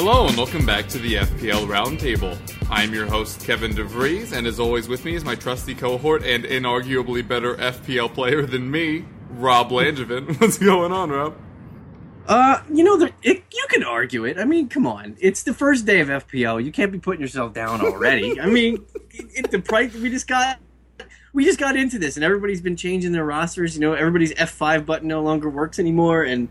Hello and welcome back to the FPL Roundtable. I'm your host Kevin DeVries, and as always with me is my trusty cohort and inarguably better FPL player than me, Rob Langevin. What's going on, Rob? Uh, you know, there, it, you can argue it. I mean, come on, it's the first day of FPL. You can't be putting yourself down already. I mean, it, it, the price we just got, we just got into this, and everybody's been changing their rosters. You know, everybody's F five button no longer works anymore, and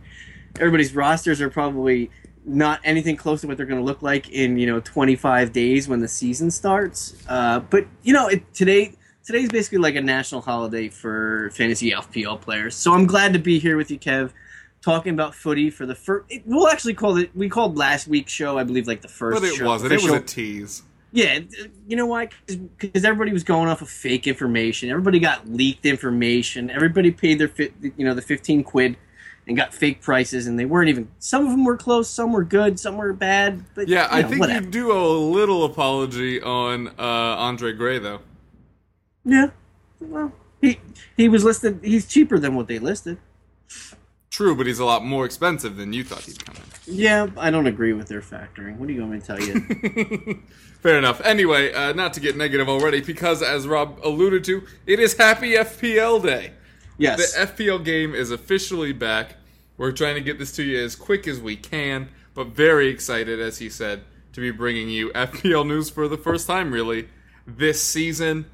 everybody's rosters are probably not anything close to what they're going to look like in you know 25 days when the season starts. Uh, but you know, it, today today's basically like a national holiday for fantasy FPL players. So I'm glad to be here with you, Kev, talking about footy for the first. We'll actually call it. We called last week's show, I believe, like the first. But it show, wasn't. It was a tease. yeah, you know why? Because everybody was going off of fake information. Everybody got leaked information. Everybody paid their, fi- you know, the fifteen quid, and got fake prices, and they weren't even. Some of them were close, some were good, some were bad. But Yeah, I you know, think whatever. you do owe a little apology on uh, Andre Gray, though. Yeah, well, he he was listed. He's cheaper than what they listed. True, but he's a lot more expensive than you thought he'd come in. Yeah, I don't agree with their factoring. What do you want me to tell you? Fair enough. Anyway, uh, not to get negative already, because as Rob alluded to, it is Happy FPL Day. Yes. The FPL game is officially back. We're trying to get this to you as quick as we can, but very excited, as he said, to be bringing you FPL news for the first time, really, this season.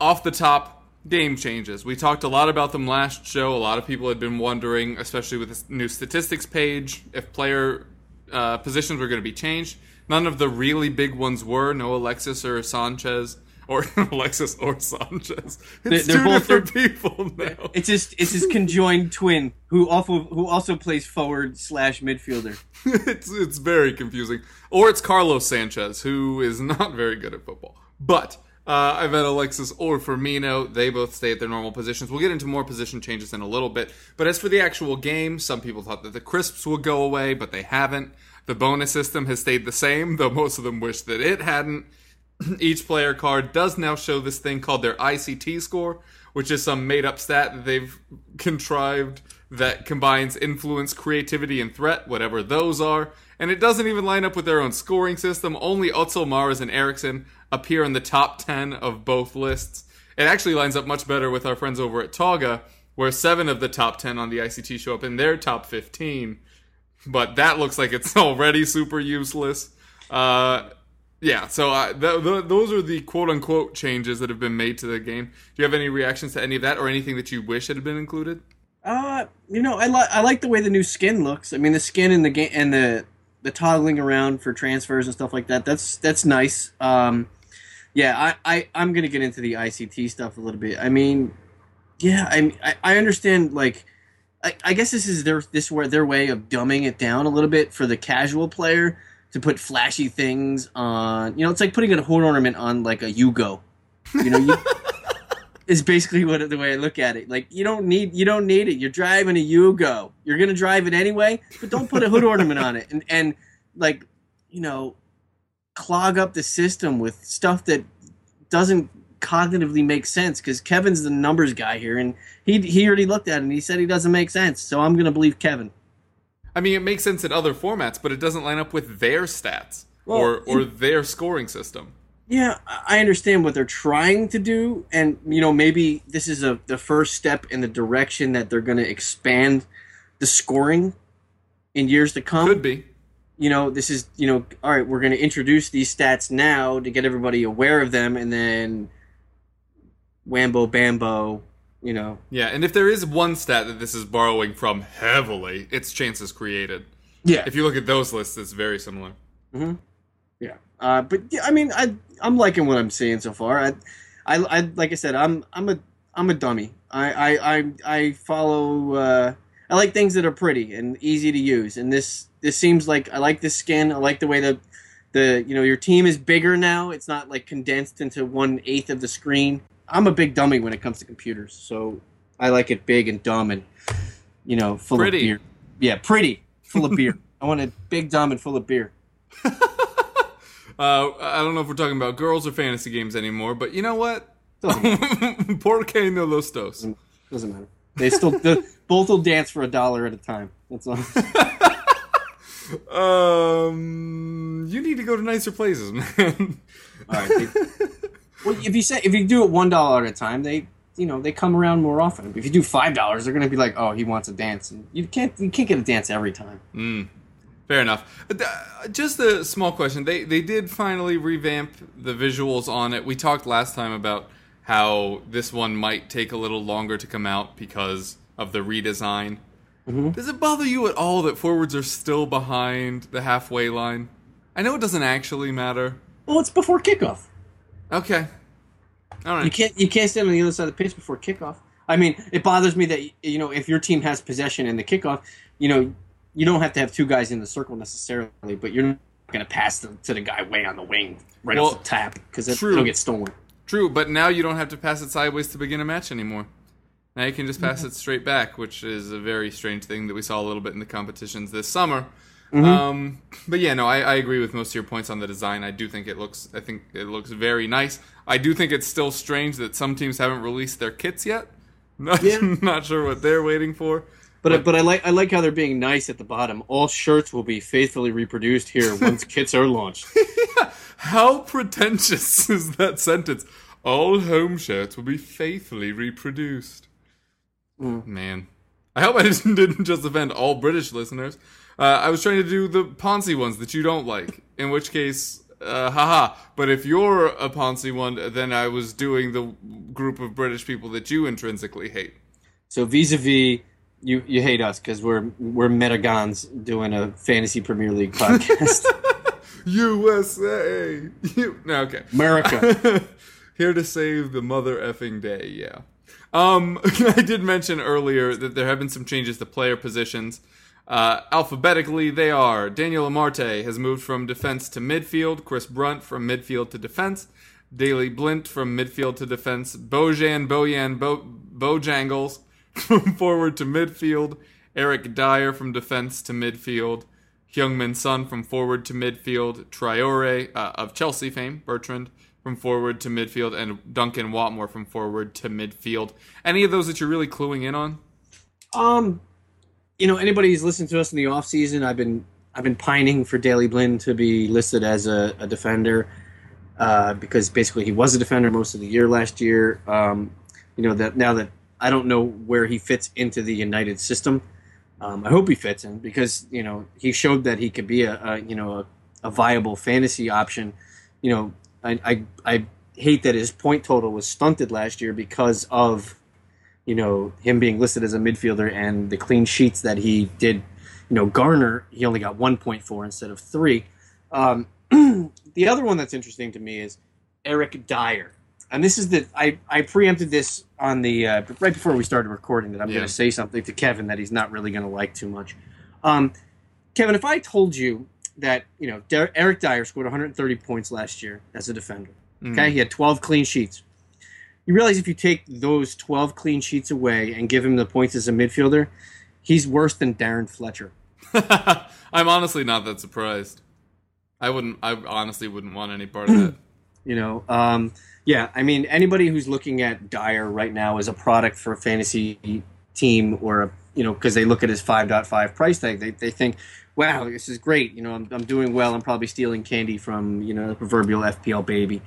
Off the top, game changes. We talked a lot about them last show. A lot of people had been wondering, especially with this new statistics page, if player uh, positions were going to be changed. None of the really big ones were. No Alexis or Sanchez. Or Alexis or Sanchez. It's They're two both- different people now. it's his it's his conjoined twin who also who also plays forward slash midfielder. it's it's very confusing. Or it's Carlos Sanchez, who is not very good at football. But uh, I've had Alexis or Firmino. They both stay at their normal positions. We'll get into more position changes in a little bit. But as for the actual game, some people thought that the crisps would go away, but they haven't. The bonus system has stayed the same, though most of them wish that it hadn't. Each player card does now show this thing called their ICT score, which is some made up stat that they've contrived that combines influence, creativity, and threat, whatever those are. And it doesn't even line up with their own scoring system. Only Mahrez, and Eriksen appear in the top 10 of both lists. It actually lines up much better with our friends over at Toga, where seven of the top 10 on the ICT show up in their top 15 but that looks like it's already super useless. Uh, yeah, so uh, th- th- those are the quote unquote changes that have been made to the game. Do you have any reactions to any of that, or anything that you wish had been included? Uh, you know, I like I like the way the new skin looks. I mean, the skin and the game and the the toggling around for transfers and stuff like that. That's that's nice. Um, yeah, I, I I'm gonna get into the ICT stuff a little bit. I mean, yeah, I I, I understand like. I, I guess this is their this where their way of dumbing it down a little bit for the casual player to put flashy things on. You know, it's like putting a horn ornament on like a Yugo. You know, you, is basically what the way I look at it. Like you don't need you don't need it. You're driving a Yugo. You're gonna drive it anyway, but don't put a hood ornament on it and and like you know clog up the system with stuff that doesn't cognitively make sense because Kevin's the numbers guy here and he he already looked at it and he said he doesn't make sense. So I'm gonna believe Kevin. I mean, it makes sense in other formats, but it doesn't line up with their stats Well, or or in- their scoring system. Yeah, I understand what they're trying to do, and you know maybe this is a the first step in the direction that they're going to expand the scoring in years to come. Could be. You know, this is you know, all right. We're going to introduce these stats now to get everybody aware of them, and then whambo bambo. You know, Yeah, and if there is one stat that this is borrowing from heavily, it's chances created. yeah, If you look at those lists, it's very similar. yeah. Uh, but yeah, I mean, I I'm liking what I'm seeing so far. I, I, I like I said, I'm I'm a I'm a dummy. I I I, I follow. Uh, I like things that are pretty and easy to use, and this this seems like I like the skin. I like the way that the you know your team is bigger now. It's not like condensed into one eighth of the screen. I'm a big dummy when it comes to computers, so I like it big and dumb and you know full Pretty. of beer. Yeah, pretty, full of beer. I want it big, dumb, and full of beer. Uh, I don't know if we're talking about girls or fantasy games anymore, but you know what? Doesn't Porque no los dos. Doesn't matter. They still both will dance for a dollar at a time. That's all. Um, you need to go to nicer places, man. All right. They, well, if you say if you do it one dollar at a time, they you know they come around more often. If you do five dollars, they're gonna be like, oh, he wants a dance, and you can't you can't get a dance every time. Mm. Fair enough. Uh, uh, Just a small question. They they did finally revamp the visuals on it. We talked last time about how this one might take a little longer to come out because of the redesign. Mm-hmm. Does it bother you at all that forwards are still behind the halfway line? I know it doesn't actually matter. Well, it's before kickoff. Okay. All right. You can't you can't stand on the other side of the pitch before kickoff. I mean, it bothers me that you know if your team has possession in the kickoff, you know you don't have to have two guys in the circle necessarily, but you're not going to pass to, to the guy way on the wing right Well, off the tap because it'll get stolen. True, but now you don't have to pass it sideways to begin a match anymore. Now you can just pass mm-hmm. it straight back, which is a very strange thing that we saw a little bit in the competitions this summer. Um, but yeah, no, I, I agree with most of your points on the design. I do think it looks, I think it looks very nice. I do think it's still strange that some teams haven't released their kits yet. Not, Yeah. not sure what they're waiting for. But but I like I like how they're being nice at the bottom. All shirts will be faithfully reproduced here once kits are launched. How pretentious is that sentence? All home shirts will be faithfully reproduced. Man. I hope I didn't, didn't just offend all British listeners. Uh, I was trying to do the Ponzi ones that you don't like, in which case, uh, haha. But if you're a Ponzi one, then I was doing the group of British people that you intrinsically hate. So vis-a-vis, you you hate us because we're we're Metagons doing a fantasy Premier League podcast. USA! You, no, okay. America. Here to save the mother effing day, yeah. Um, I did mention earlier that there have been some changes to player positions. Uh, alphabetically, they are Daniel Amartey has moved from defense to midfield, Chris Brunt from midfield to defense, Daley Blind from midfield to defense, Bojan Bojan Bo- Bojangles from forward to midfield, Eric Dier from defense to midfield, Heung-min Son from forward to midfield, Traoré uh, of Chelsea fame, Bertrand from forward to midfield, and Duncan Watmore from forward to midfield. Any of those that you're really cluing in on? Um, you know, anybody who's listened to us in the off season, I've been I've been pining for Daley Blind to be listed as a, a defender uh, because basically he was a defender most of the year last year. Um, you know that now that I don't know where he fits into the United system. Um, I hope he fits in because you know he showed that he could be a, a you know a, a viable fantasy option. You know, I, I I hate that his point total was stunted last year because of you know him being listed as a midfielder and the clean sheets that he did you know garner he only got 1.4 instead of 3 um, the other one that's interesting to me is eric dier. And this is the i, I preempted this on the uh, right before we started recording that i'm Yeah. going to say something to kevin that he's not really going to like too much. Um, kevin if i told you that you know Der- eric dier scored 130 points last year as a defender okay? He had 12 clean sheets you realize if you take those 12 clean sheets away and give him the points as a midfielder, he's worse than Darren Fletcher. I'm honestly not that surprised. I wouldn't. I honestly wouldn't want any part of that. You know, um, yeah, I mean, anybody who's looking at Dier right now as a product for a fantasy team or, a, you know, because they look at his 5.5 price tag, they, they think, wow, this is great. You know, I'm, I'm doing well. I'm probably stealing candy from, you know, the proverbial FPL baby.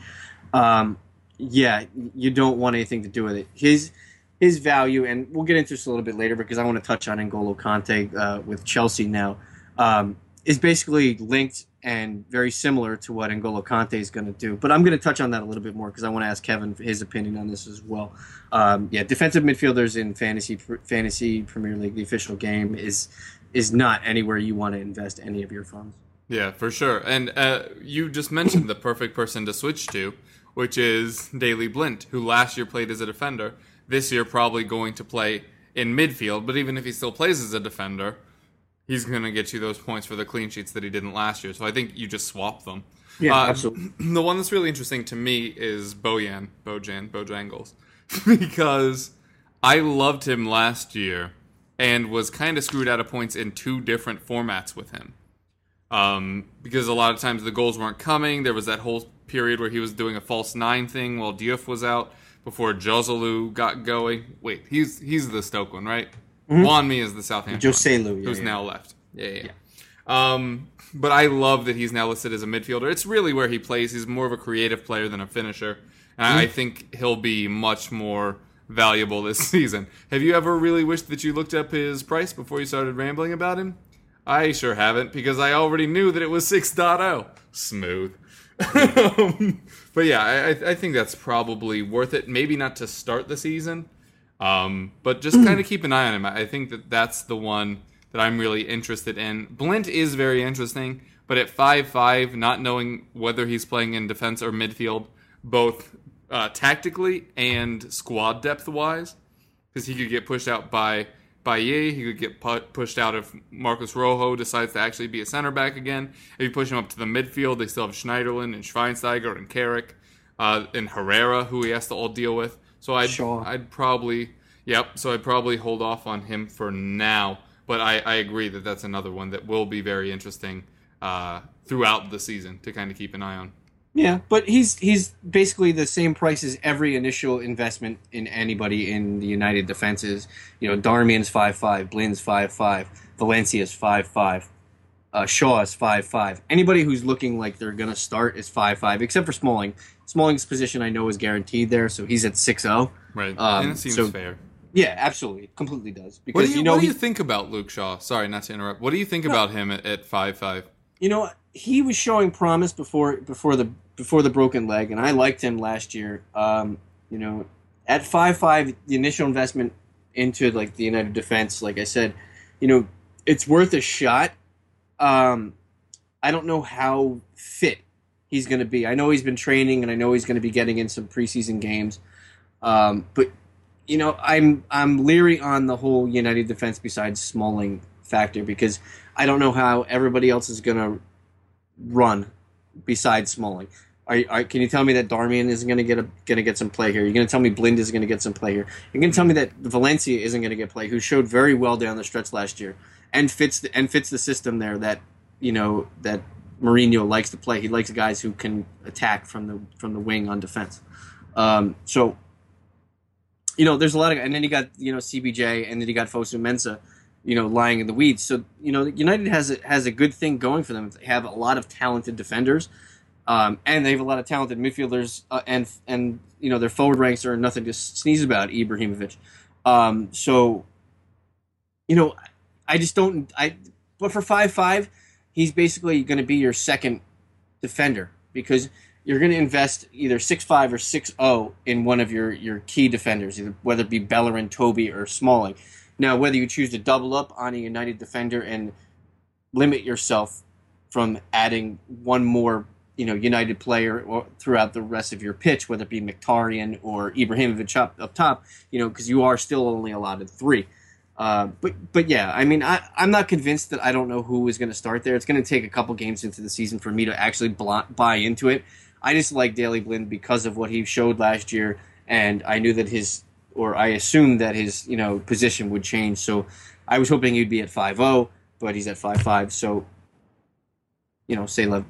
Um, yeah, you don't want anything to do with it. His his value, and we'll get into this a little bit later because I want to touch on N'Golo Kanté uh, with Chelsea now, um, is basically linked and very similar to what N'Golo Kanté is going to do. But I'm going to touch on that a little bit more because I want to ask Kevin his opinion on this as well. Um, yeah, defensive midfielders in fantasy fantasy Premier League, the official game, is is not anywhere you want to invest any of your funds. Yeah, for sure. And uh, you just mentioned the perfect person to switch to, which is Daley Blind, who last year played as a defender. This year, probably going to play in midfield. But even if he still plays as a defender, he's going to get you those points for the clean sheets that he didn't last year. So I think you just swap them. Yeah, Uh, absolutely. The one that's really interesting to me is Bojan, Bojan, Bojangles, because I loved him last year and was kind of screwed out of points in two different formats with him. Um, because a lot of times the goals weren't coming. There was that whole period where he was doing a false nine thing while Diouf was out before Joselu got going. Wait, he's he's the Stoke one, right? Juan Mi is the Southampton. Joselu, yeah, who's yeah. now left. Yeah, yeah. yeah. Um, but I love that he's now listed as a midfielder. It's really where he plays. He's more of a creative player than a finisher, and I- I think he'll be much more valuable this season. Have you ever really wished that you looked up his price before you started rambling about him? I sure haven't because I already knew that it was 6.0. Smooth. Um, but yeah, I, I- think that's probably worth it. Maybe not to start the season, um, but just kind of keep an eye on him. I think that that's the one that I'm really interested in. Blind is very interesting, but at five five, not knowing whether he's playing in defense or midfield, both uh, tactically and squad depth wise, because he could get pushed out by Bailly, he could get pu- pushed out if Marcus Rojo decides to actually be a center back again. If you push him up to the midfield, they still have Schneiderlin and Schweinsteiger and Carrick uh, and Herrera, who he has to all deal with. So I'd, Shaw. I'd probably, yep. So I'd probably hold off on him for now. But I, I agree that that's another one that will be very interesting uh, throughout the season to kind of keep an eye on. Yeah, but he's he's basically the same price as every initial investment in anybody in the United defenses. You know, Darmian's five five, Blind's five five, Valencia's five five, uh, Shaw is five five. Anybody who's looking like they're gonna start is five five, except for Smalling. Smalling's position I know is guaranteed there, so he's at six zero. Right. Um, and it seems so- fair. Yeah, absolutely, it completely does. What Because do you, know what do you think about Luke Shaw? Sorry, not to interrupt. What do you think about him at, at five five? you know he was showing promise before before the before the broken leg and i liked him last year. Um, you know at 5-5 the initial investment into like the united defense like i said you know it's worth a shot. Um, i don't know how fit he's going to be. I know he's been training and i know he's going to be getting in some preseason games. Um, but you know i'm i'm leery on the whole united defense besides smalling factor because I don't know how everybody else is going to run besides Smalling. Are, are, can you tell me that Darmian isn't going to get a, going to get some play here? You're going to tell me Blind is going to get some play here. You're going to tell me that Valencia isn't going to get play, who showed very well down the stretch last year and fits the, and fits the system there that you know that Mourinho likes to play. He likes guys who can attack from the from the wing on defense. Um, so you know, there's a lot of, and then you got you know CBJ, and then you got Fosu Mensah, you know, lying in the weeds. So you know, United has a, has a good thing going for them. They have a lot of talented defenders, um, and they have a lot of talented midfielders, uh, and and you know their forward ranks are nothing to sneeze about. Ibrahimovic, um, so you know, I just don't. I but for five five, he's basically going to be your second defender because you're going to invest either six five or six zero in one of your your key defenders, either whether it be Bellerin, Toby, or Smalling. Now, whether you choose to double up on a United defender and limit yourself from adding one more, you know, United player or throughout the rest of your pitch, whether it be Mkhitaryan or Ibrahimovic up, up top, you know, because you are still only allotted three. Uh, but but yeah, I mean, I, I'm not convinced that I don't know who is going to start there. It's going to take a couple games into the season for me to actually bl- buy into it. I just like Daley Blind because of what he showed last year, and I knew that his, or I assumed that his, you know, position would change. So I was hoping he'd be at 5-0, but he's at 5-5. So, you know, say love.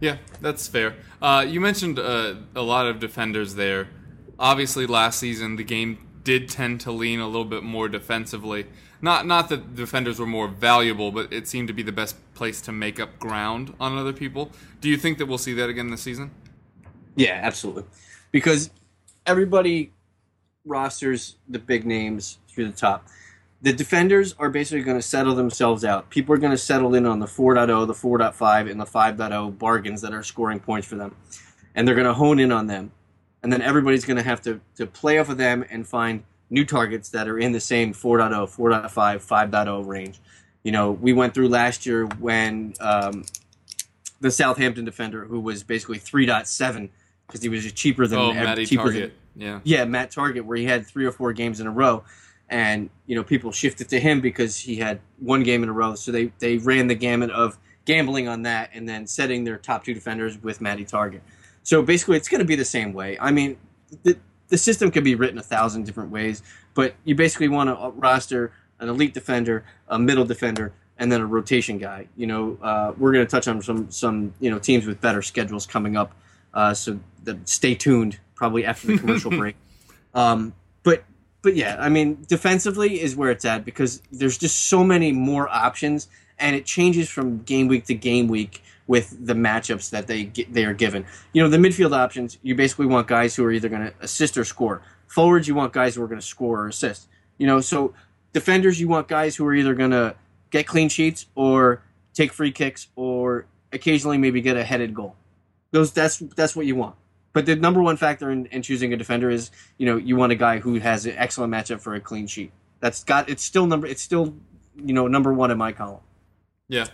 Yeah, that's fair. Uh, you mentioned uh, a lot of defenders there. Obviously, last season the game did tend to lean a little bit more defensively. Not not that defenders were more valuable, but it seemed to be the best place to make up ground on other people. Do you think that we'll see that again this season? Yeah, absolutely. Because everybody rosters the big names through the top. The defenders are basically going to settle themselves out. People are going to settle in on the 4.0, the 4.5, and the 5.0 bargains that are scoring points for them. And they're going to hone in on them. And then everybody's going to have to, to play off of them and find new targets that are in the same 4.0, 4.5, 5.0 range. You know, we went through last year when um, the Southampton defender, who was basically 3.7 because he was cheaper than Oh, ev- Matty cheaper Targett. Than, Yeah. yeah, Matt Targett, where he had three or four games in a row, and you know people shifted to him because he had one game in a row. So they they ran the gamut of gambling on that, and then setting their top two defenders with Matty Targett. So basically, it's going to be the same way. I mean, the the system can be written a thousand different ways, but you basically want to roster an elite defender, a middle defender, and then a rotation guy. You know, uh, we're going to touch on some some you know teams with better schedules coming up. Uh, so stay tuned, probably after the commercial break. Um, but but yeah, I mean, defensively is where it's at because there's just so many more options, and it changes from game week to game week with the matchups that they get, they are given. You know, the midfield options, you basically want guys who are either going to assist or score. Forwards, you want guys who are going to score or assist. You know, so defenders, you want guys who are either going to get clean sheets or take free kicks or occasionally maybe get a headed goal. Those that's that's what you want. But the number one factor in, in choosing a defender is, you know, you want a guy who has an excellent matchup for a clean sheet. That's got it's still number it's still, you know, number one in my column. Yeah,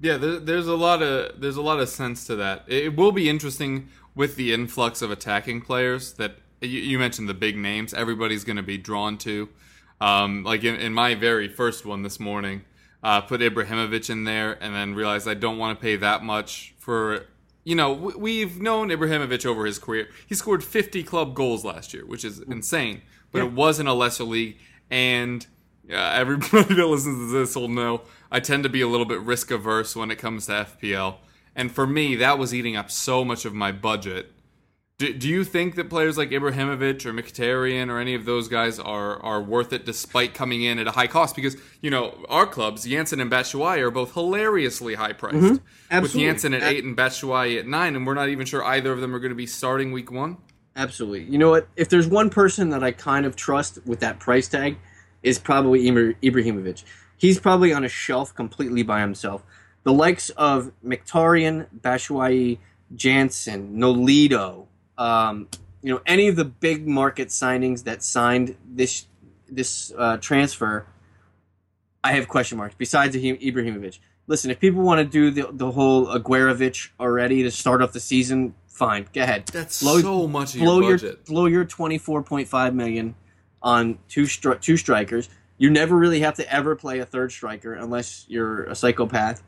yeah. There, there's a lot of there's a lot of sense to that. It, will be interesting with the influx of attacking players that you, you mentioned the big names. Everybody's going to be drawn to. Um, like in, in my very first one this morning, uh, put Ibrahimovic in there, and then realized I don't want to pay that much for. You know, we've known Ibrahimovic over his career. He scored 50 club goals last year, which is insane. But it was in a lesser league, and uh, everybody that listens to this will know I tend to be a little bit risk averse when it comes to FPL. And for me, that was eating up so much of my budget. Do, do you think that players like Ibrahimovic or Mkhitaryan or any of those guys are, are worth it despite coming in at a high cost? Because, you know, our clubs, Janssen and Batshuayi, are both hilariously high priced. Mm-hmm. With Absolutely. Janssen at 8 and Batshuayi at 9, and we're not even sure either of them are going to be starting week one? Absolutely. You know what? If there's one person that I kind of trust with that price tag, is probably Ibrahimovic. He's probably on a shelf completely by himself. The likes of Mkhitaryan, Batshuayi, Janssen, Nolito, um, you know, any of the big market signings that signed this this uh, transfer, I have question marks. Besides Ibrahimovic, listen, if people want to do the the whole Aguerovich already to start off the season, fine, go ahead. That's Blow- so much of blow your your blow your twenty four point five million on two stri- two strikers. You never really have to ever play a third striker unless you're a psychopath,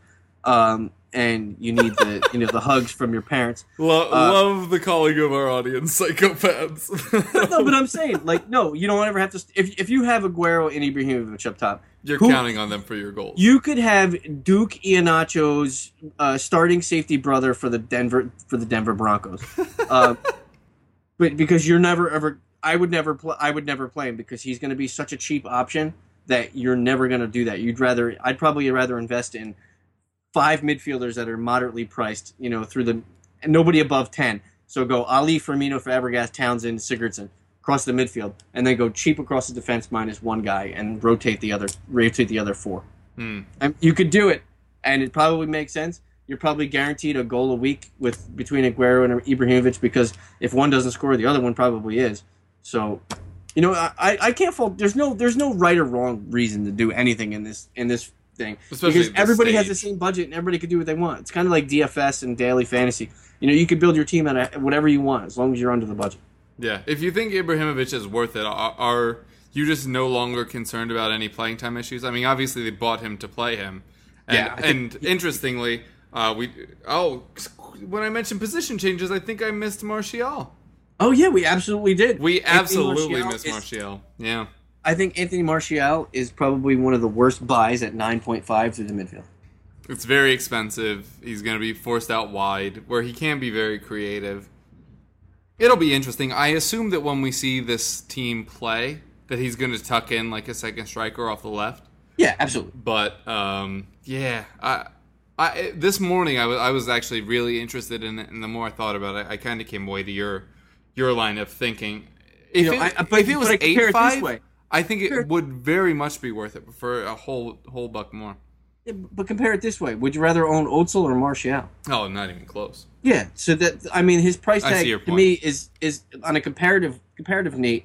um, and you need the you know the hugs from your parents. Lo- Uh, love the calling of our audience psychopaths. no, but I'm saying like no, you don't ever have to. If if you have Aguero and Ibrahimovic up top, You're who- counting on them for your goals. You could have Duke Ihenacho's uh, starting safety brother for the Denver for the Denver Broncos, uh, but because you're never ever, I would never play. I would never play him because he's going to be such a cheap option that you're never going to do that. You'd rather, I'd probably rather invest in five midfielders that are moderately priced. You know, through the and nobody above ten. So go Alli, Firmino, Fabregas, Townsend, Sigurdsson across the midfield, and then go cheap across the defense minus one guy and rotate the other rotate the other four. Hmm. And you could do it, and it probably makes sense. You're probably guaranteed a goal a week with between Aguero and Ibrahimovic because if one doesn't score, the other one probably is. So, you know, I- I can't fault. There's no there's no right or wrong reason to do anything in this in this thing Especially because everybody has the same budget and everybody can do what they want. It's kind of like DFS and daily fantasy. You know, you can build your team at whatever you want as long as you're under the budget. Yeah, if you think Ibrahimovic is worth it, are, are you just no longer concerned about any playing time issues? I mean, obviously they bought him to play him, and, Yeah, and interestingly, uh, we oh when I mentioned position changes, I think I missed Martial. Oh yeah, we absolutely did. We absolutely Martial missed is- Martial. Yeah, I think Anthony Martial is probably one of the worst buys at 9.5 through the midfield. it's very expensive. He's going to be forced out wide, where he can be very creative. It'll be interesting. I assume that when we see this team play, that he's going to tuck in like a second striker off the left. Yeah, absolutely. but um, yeah, I, I this morning I was I was actually really interested in it, and the more I thought about it, I kind of came away to your your line of thinking. If, You know, it, I- but- if it was but I compare it eight this five, way. I think it would very much be worth it for a whole whole buck more. Yeah, but compare it this way: Would you rather own Özil or Martial? Oh, not even close. Yeah, so that I mean, his price tag to me is is on a comparative comparative Nate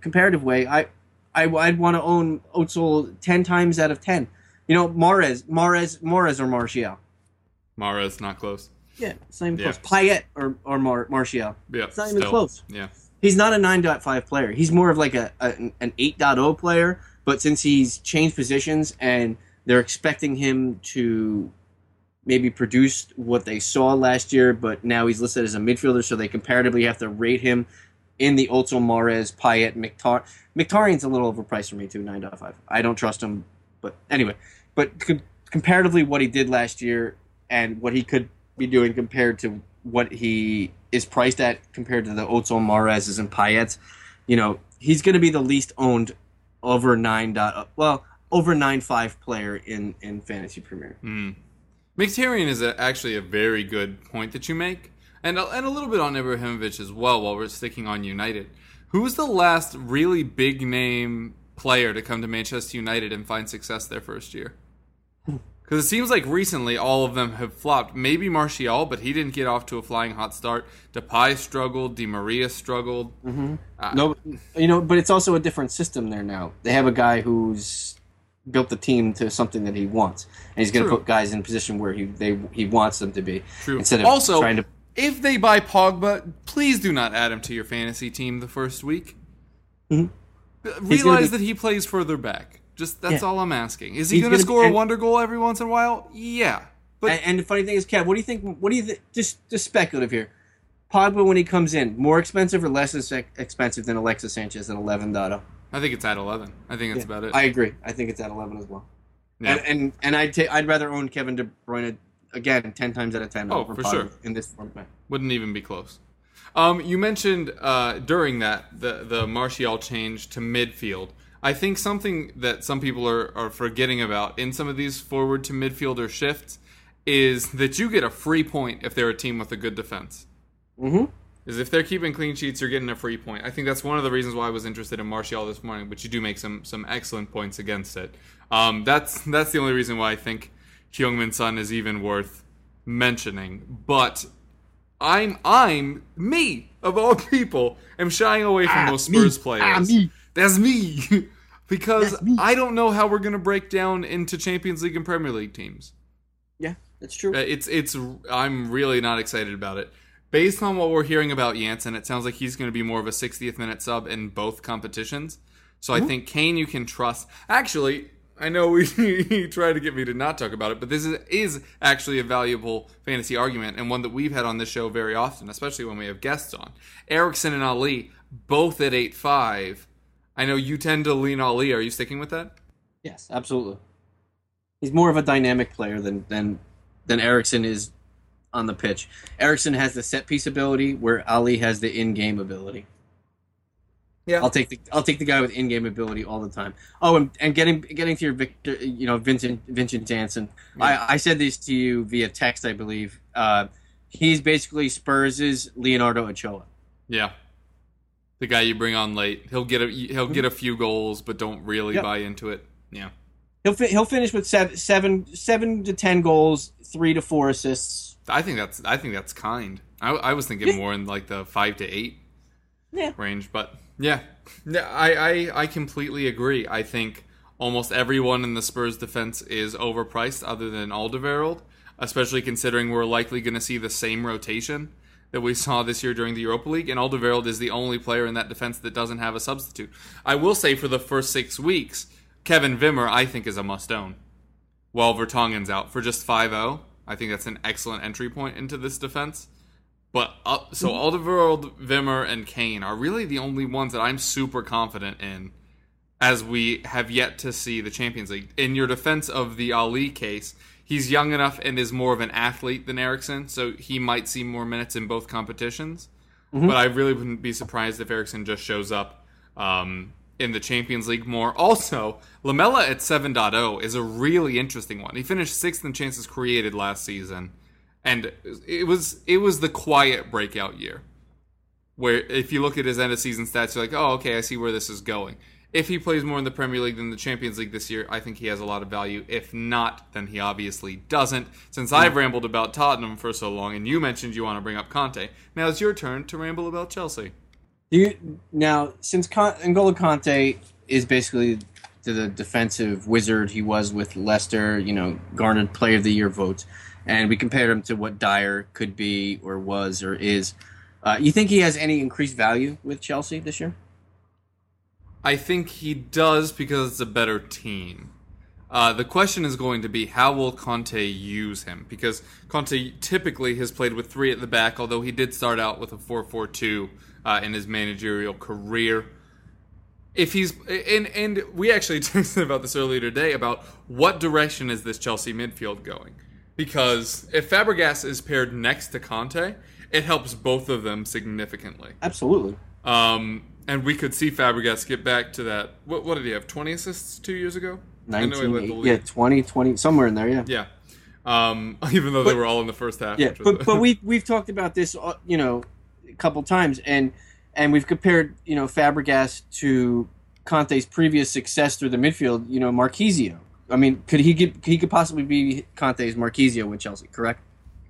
comparative way. I I I'd want to own Özil ten times out of ten You know, Mahrez, Mahrez, Mahrez or Martial. Mahrez not close. Yeah, it's not even Yeah. close. Payet or or Mar- Martial. Yeah, It's not even still. close. Yeah, He's not a 9.5 player. He's more of like a, a an 8.0 player. But since he's changed positions and they're expecting him to maybe produce what they saw last year, but now he's listed as a midfielder, so they comparatively have to rate him in the Özil Mahrez, Payet, Mkhitar. Mkhitaryan's a little overpriced for me too, 9.5. I don't trust him, but anyway. But co- comparatively, what he did last year and what he could be doing compared to what he is priced at compared to the Özil Mahrez and Payets, you know, he's going to be the least owned over nine dot well over nine five player in in fantasy premier. Hmm. Mkhitaryan is a, actually a very good point that you make, and a, and a little bit on Ibrahimovic as well. While we're sticking on United, who was the last really big name player to come to Manchester United and find success their first year? Because it seems like recently all of them have flopped. Maybe Martial, but he didn't get off to a flying hot start. Depay struggled. Di Maria struggled. Mm-hmm. Uh, no, you know, but it's also a different system there now. They have a guy who's built the team to something that he wants, and he's going to put guys in position where he they he wants them to be. True. Instead of also, trying to if they buy Pogba, please do not add him to your fantasy team the first week. Mhm. Realize be- that he plays further back. Just that's Yeah. all I'm asking. Is he going to gonna be- score a wonder goal every once in a while? Yeah, but and, and the funny thing is, Kev, what do you think? What do you think? Just just speculative here. Pogba when he comes in, more expensive or less expensive than Alexis Sanchez at eleven dotto? I think it's at 11. I think that's about it. I agree. I think it's at eleven as well. Yeah. And and, and I'd ta- I'd rather own Kevin De Bruyne again ten times out of ten Oh, over for Pogba sure. in this format. Wouldn't even be close. Um, you mentioned uh, during that the the Martial change to midfield. I think something that some people are, are forgetting about in some of these forward to midfielder shifts is that you get a free point if they're a team with a good defense. Mm-hmm. Is if they're keeping clean sheets, you're getting a free point. I think that's one of the reasons why I was interested in Martial this morning. But you do make some some excellent points against it. Um, that's that's the only reason why I think Heung-min Son is even worth mentioning. But I'm I'm me of all people am shying away from those Spurs players. Ah, me. That's me. because That's me. I don't know how we're gonna break down into Champions League and Premier League teams. Yeah, that's true. Uh, It's it's I'm really not excited about it. Based on what we're hearing about Janssen, it sounds like he's going to be more of a 60th minute sub in both competitions. So I think Kane you can trust. Actually, I know we he tried to get me to not talk about it, but this is is actually a valuable fantasy argument and one that we've had on this show very often, especially when we have guests on. Eriksen and Alli both at 8-5. I know you tend to lean Alli. Are you sticking with that? Yes, absolutely. He's more of a dynamic player than than than Eriksen is on the pitch. Eriksen has the set piece ability, where Alli has the in game ability. Yeah. I'll take the I'll take the guy with in game ability all the time. Oh, and, and getting getting to your Victor, you know Vincent Vincent Janssen. I, I said this to you via text, I believe. Uh, he's basically Spurs' Leonardo Ulloa. Yeah. The guy you bring on late, he'll get a he'll get a mm-hmm. few goals, but don't really Yep. buy into it. Yeah, He'll fi- he'll finish with seven, seven, seven to ten goals, three to four assists. I think that's I think that's kind. I, I was thinking more in like the five to eight Yeah. range, but yeah, yeah, I, I I completely agree. I think almost everyone in the Spurs defense is overpriced, other than Alderweireld, especially considering we're likely going to see the same rotation that we saw this year during the Europa League, and Alderweireld is the only player in that defense that doesn't have a substitute. I will say for the first six weeks, Kevin Wimmer I think is a must own. While Vertonghen's out for just 5-0, I think that's an excellent entry point into this defense. But uh, so Alderweireld, Vimmer, and Kane are really the only ones that I'm super confident in, as we have yet to see the Champions League. In your defense of the Alli case, he's young enough and is more of an athlete than Eriksen, so he might see more minutes in both competitions. But I really wouldn't be surprised if Eriksen just shows up um, in the Champions League more. Also, Lamela at 7.0 is a really interesting one. He finished sixth in chances created last season, and it was it was the quiet breakout year. Where if you look at his end of season stats, you're like, oh, okay, I see where this is going. If he plays more in the Premier League than the Champions League this year, I think he has a lot of value. If not, then he obviously doesn't. Since I've rambled about Tottenham for so long, and you mentioned you want to bring up Conte, now it's your turn to ramble about Chelsea. You now since Con- N'Golo Kanté is basically the defensive wizard he was with Leicester. You know, garnered Player of the Year votes, and we compared him to what Dyer could be or was or is. Uh, you think he has any increased value with Chelsea this year? I think he does because it's a better team. Uh, the question is going to be how will Conte use him? Because Conte typically has played with three at the back, although he did start out with a 4 4 2 uh, in his managerial career. If he's and and we actually texted about this earlier today about what direction is this Chelsea midfield going? Because if Fabregas is paired next to Conte, it helps both of them significantly. Absolutely. Um, and we could see Fabregas get back to that. What, what did he have? 20 assists two years ago? I know he led the 19, league. yeah, 20, 20, somewhere in there, yeah. Yeah. Um, even though they were all in the first half. Yeah, but but we we've talked about this, uh, you know, a couple times, and and we've compared, you know, Fabregas to Conte's previous success through the midfield. You know, Marchisio. I mean, could he get he could possibly be Conte's Marchisio with Chelsea? Correct.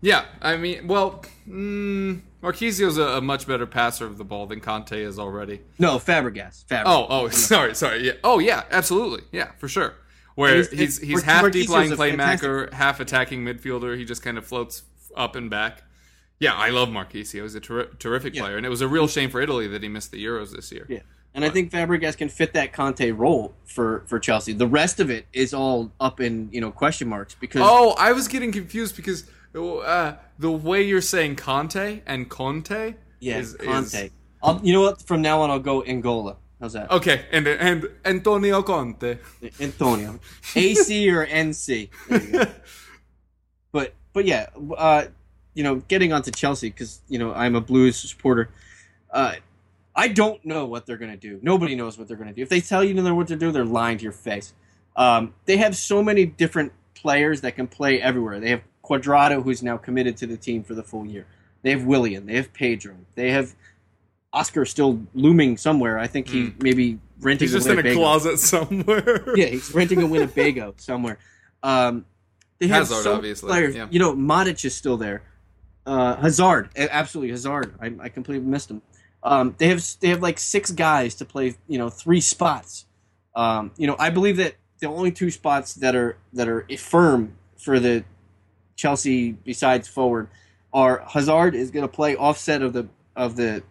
yeah, I mean, well, mm, Marchisio's a, a much better passer of the ball than Conte is already. No, Fabregas. Fabregas. Oh, oh, sorry, sorry. Yeah. Oh, yeah, absolutely. Yeah, for sure. Where He's- he's he's, Mar- half deep lying playmaker, half attacking midfielder. He just kind of floats up and back. Yeah, I love Marchisio. He's a ter- terrific Yeah. player, and it was a real shame for Italy that he missed the Euros this year. Yeah. And I think Fabregas can fit that Conte role for, for Chelsea. The rest of it is all up in you know question marks because Oh, I was getting confused because uh, the way you're saying Conte and Conte yeah, is, Conte. is I'll, you know what? From now on, I'll go Angola. How's that? okay, and and Antonio Conte. Antonio. AC or NC. There you go. but but yeah, uh, you know, getting onto Chelsea because you know I'm a Blues supporter. Uh, I don't know what they're gonna do. Nobody knows what they're gonna do. If they tell you know what to do, they're lying to your face. Um, they have so many different players that can play everywhere. They have Cuadrado, who's now committed to the team for the full year. They have Willian. They have Pedro. They have Oscar still looming somewhere. I think he maybe renting. He's just in a Winnebago. closet somewhere. Yeah, he's renting a Winnebago somewhere. Um, they have Hazard, so obviously, Players. yeah. You know, Matic is still there. Uh, Hazard, absolutely Hazard. I, I completely missed him. Um, they have they have like six guys to play. You know, three spots. Um, you know, I believe that the only two spots that are that are firm for the Chelsea besides forward are Hazard is going to play offset of the of the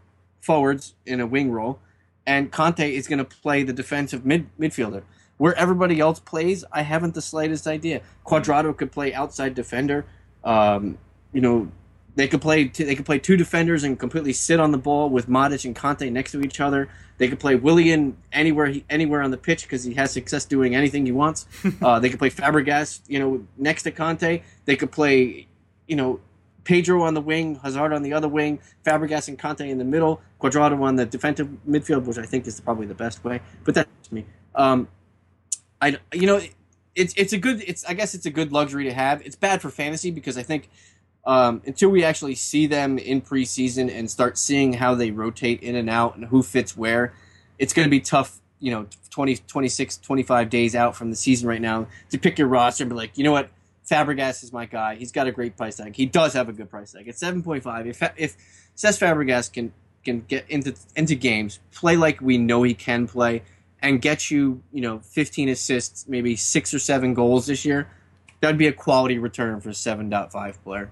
forwards in a wing role, and Conte is going to play the defensive mid midfielder. Where everybody else plays, I haven't the slightest idea. Cuadrado could play outside defender. Um, you know, they could play t- they could play two defenders and completely sit on the ball with Matic and Conte next to each other. They could play Willian anywhere he, anywhere on the pitch because he has success doing anything he wants. uh, they could play Fabregas, you know, next to Conte. They could play, you know, Pedro on the wing, Hazard on the other wing, Fabregas and Conte in the middle, Cuadrado on the defensive midfield, which I think is probably the best way. But that's me. Um, I you know it's it's a good it's I guess it's a good luxury to have. It's bad for fantasy because I think um, until we actually see them in preseason and start seeing how they rotate in and out and who fits where, it's going to be tough. You know, 20, 26, 25 days out from the season right now to pick your roster and be like, you know what, Fabregas is my guy. He's got a great price tag. He does have a good price tag. It's seven point five. If if Cesc Fabregas can can get into into games, play like we know he can play, and get you you know fifteen assists, maybe six or seven goals this year, that'd be a quality return for a seven point five player.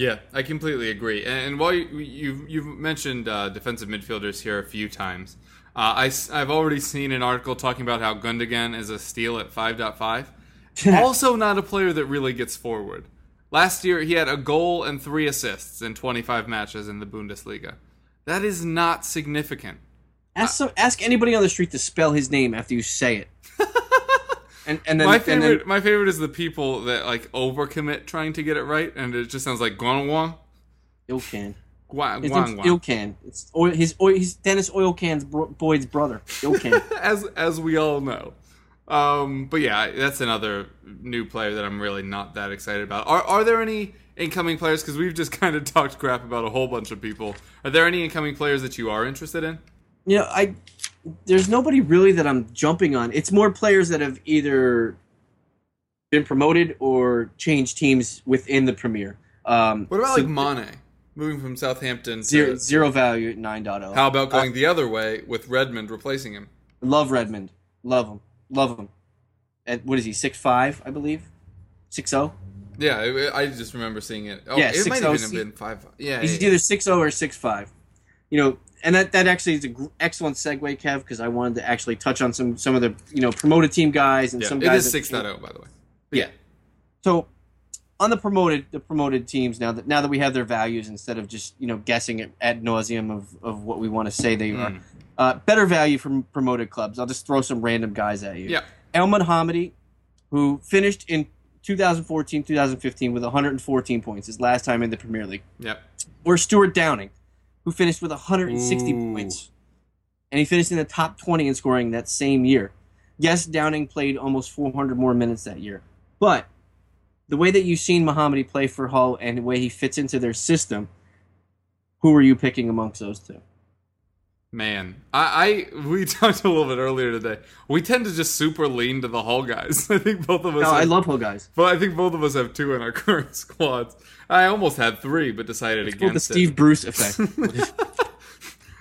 Yeah, I completely agree. And, while you, you've you've mentioned uh, defensive midfielders here a few times, uh, I have already seen an article talking about how Gundogan is a steal at five point five. also, not a player that really gets forward. Last year, he had a goal and three assists in 25 matches in the Bundesliga. That is not significant. Ask ask anybody on the street to spell his name after you say it. And and then my and favorite, then, my favorite is the people that like overcommit trying to get it right, and it just sounds like guan Ilkan. guan His guan name's Ilkan. It's oil, his oil, he's Dennis Oilcan's bro, Boyd's brother. Ilkan. as as we all know. Um, but yeah, that's another new player that I'm really not that excited about. Are are there any incoming players? Because we've just kind of talked crap about a whole bunch of people. Are there any incoming players that you are interested in? you know, I there's nobody really that I'm jumping on. It's more players that have either been promoted or changed teams within the Premier. Um, What about so like Mane moving from Southampton? To, zero, zero value at 9.0? How about going the other way with Redmond replacing him? Love Redmond. Love him. Love him. At what is he? Six five, I believe. Six oh? Yeah, I just remember seeing it. Oh, Yeah, it might 6'0", even have been five. Yeah, He's yeah, either six zero or six five. You know, and that, that actually is an gr- excellent segue, Kev, because I wanted to actually touch on some some of the you know promoted team guys and yeah. some It guys. six that six by the way. Yeah. So on the promoted the promoted teams now that now that we have their values instead of just you know guessing at, ad nauseum of, of what we want to say they Hmm. are, uh, better value from promoted clubs. I'll just throw some random guys at you. Yeah. El Hamidi, who finished in 2014 2015 with 114 points, his last time in the Premier League Yep. or Stuart Downing, who finished with 160 Ooh. points. And he finished in the top 20 in scoring that same year. Yes, Downing played almost 400 more minutes that year. But the way that you've seen Mohamady play for Hull and the way he fits into their system, who are you picking amongst those two? Man, I, I we talked a little bit earlier today. We tend to just super lean to the Hull guys. I think both of us. No, I love Hull guys. But I think both of us have two in our current squads. I almost had three, but decided the against Steve it. Bruce effect.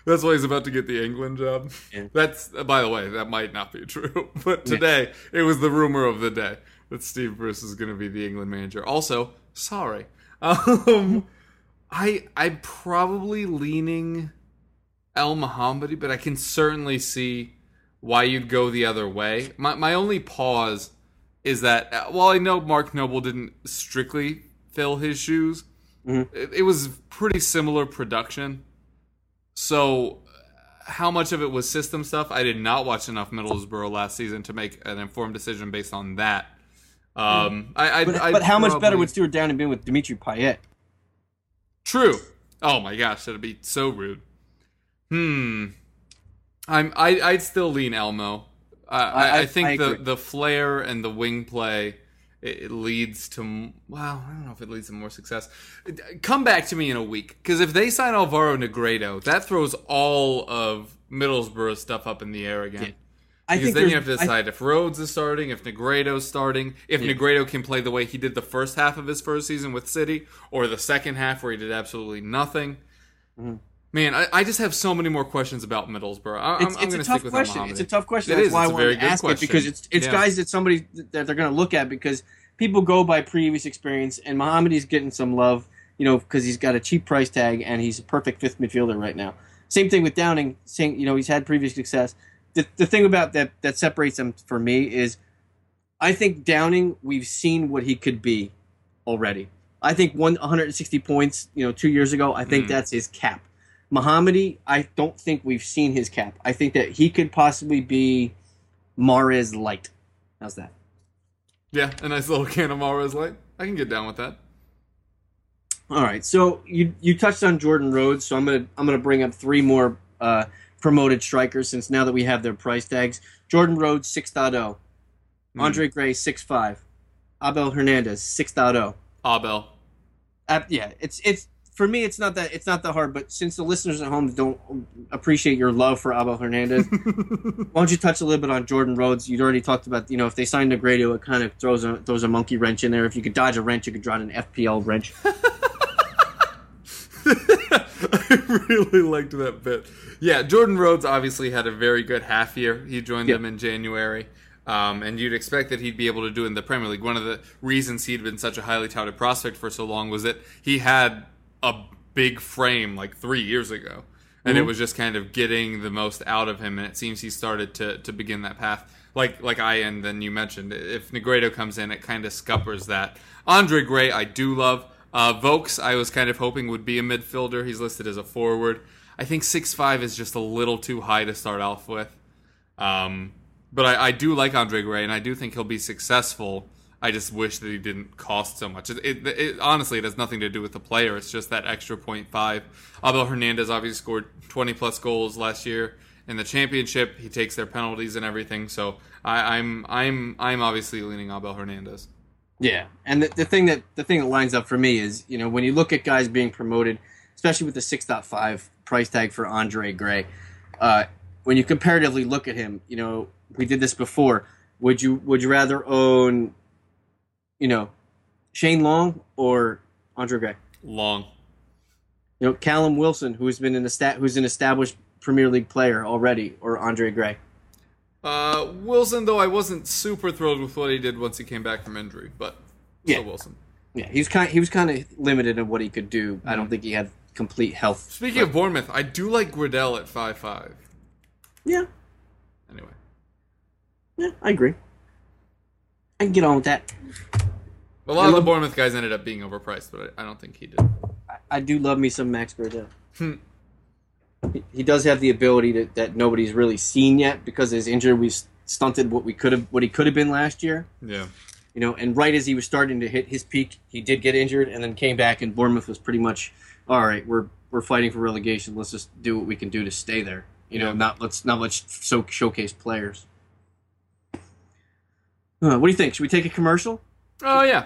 That's why he's about to get the England job. Yeah. That's by the way, that might not be true. But today it was the rumor of the day that Steve Bruce is going to be the England manager. Also, sorry. Um, I I'm probably leaning El Mohamady, but I can certainly see why you'd go the other way. My my only pause is that uh, while I know Mark Noble didn't strictly fill his shoes, Mhm. it, it was pretty similar production. So, uh, how much of it was system stuff? I did not watch enough Middlesbrough last season to make an informed decision based on that. Um, I, I, but, I'd but how much better would Stuart Downing been with Dimitri Payet? True. Oh my gosh, that'd be so rude. Hmm. I'm. I, I'd still lean Elmo. Uh, I, I, I- think I the the flair and the wing play it, leads to well, I don't know if it leads to more success. Come back to me in a week because if they sign Alvaro Negredo, that throws all of Middlesbrough stuff up in the air again. I Because think then you have to decide if Rhodes is starting, if Negredo's starting, if Negredo can play the way he did the first half of his first season with City, or the second half where he did absolutely nothing. Mm-hmm. Man, I, I just have so many more questions about Middlesbrough. I, it's, it's going a to tough stick with question. It's a tough question. It That's is. why It's I wanted to ask it because it's it's Yeah. guys that somebody that they're going to look at because people go by previous experience and Mohamady's getting some love, you know, because he's got a cheap price tag and he's a perfect fifth midfielder right now. Same thing with Downing, saying you know he's had previous success. The the thing about that that separates him for me is, I think Downing we've seen what he could be already. I think one 160 points, you know, two years ago. I think Mhm. that's his cap. Mohamady, I don't think we've seen his cap. I think that he could possibly be Mahrez light. How's that? Yeah, a nice little can of Mahrez light. I can get down with that. All right. So you you touched on Jordan Rhodes, so I'm gonna I'm gonna bring up three more uh, promoted strikers since now that we have their price tags. Jordan Rhodes 6.0, Hmm. Andre Gray 6.5, Abel Hernandez 6.0. Abel. Uh, yeah, it's it's for me. It's not that it's not that hard, but since the listeners at home don't appreciate your love for Abel Hernandez, why don't you touch a little bit on Jordan Rhodes? You'd already talked about you know if they signed a Negredo, it kind of throws a throws a monkey wrench in there. If you could dodge a wrench, you could draw an FPL wrench. I really liked that bit. Yeah, Jordan Rhodes obviously had a very good half year. He joined Yeah. them in January. Um, and you'd expect that he'd be able to do in the Premier League. One of the reasons he'd been such a highly touted prospect for so long was that he had a big frame like three years ago. And it was just kind of getting the most out of him. And it seems he started to, to begin that path. Like like I and then you mentioned, if Negredo comes in, it kind of scuppers that. Andre Gray, I do love. Uh, Vokes, I was kind of hoping would be a midfielder. He's listed as a forward. I think six five is just a little too high to start off with. Um, but I, I do like Andre Gray, and I do think he'll be successful. I just wish that he didn't cost so much. It, it, it honestly it has nothing to do with the player. It's just that extra point five. Abel Hernandez obviously scored twenty plus goals last year in the championship. He takes their penalties and everything. So I, I'm I'm I'm obviously leaning Abel Hernandez. Yeah, and the, the thing that the thing that lines up for me is you know when you look at guys being promoted, especially with the six point five price tag for Andre Gray, uh, when you comparatively look at him, you know we did this before. Would you would you rather own, you know, Shane Long or Andre Gray? Long. You know, Callum Wilson, who's been an esta- who's an established Premier League player already, or Andre Gray. Uh, Wilson, though, I wasn't super thrilled with what he did once he came back from injury, but still Yeah. Wilson. Yeah, he was kind. He was kind of limited in what he could do. I don't think he had complete health. Speaking of Bournemouth, I do like Gradel at five five. Yeah, Anyway, yeah, I agree. I can get on with that. A lot I of the Bournemouth guys ended up being overpriced, but I, I don't think he did. I, I do love me some Max Gradel. Hmm. he, he does have the ability to, that nobody's really seen yet because his injury we stunted what we could have what he could have been last year. Yeah. You know, and right as he was starting to hit his peak, he did get injured and then came back, and Bournemouth was pretty much, all right, we're we're fighting for relegation. Let's just do what we can do to stay there. You know, Yeah. not let's not let's so showcase players. Uh, what do you think? Should we take a commercial? Oh yeah.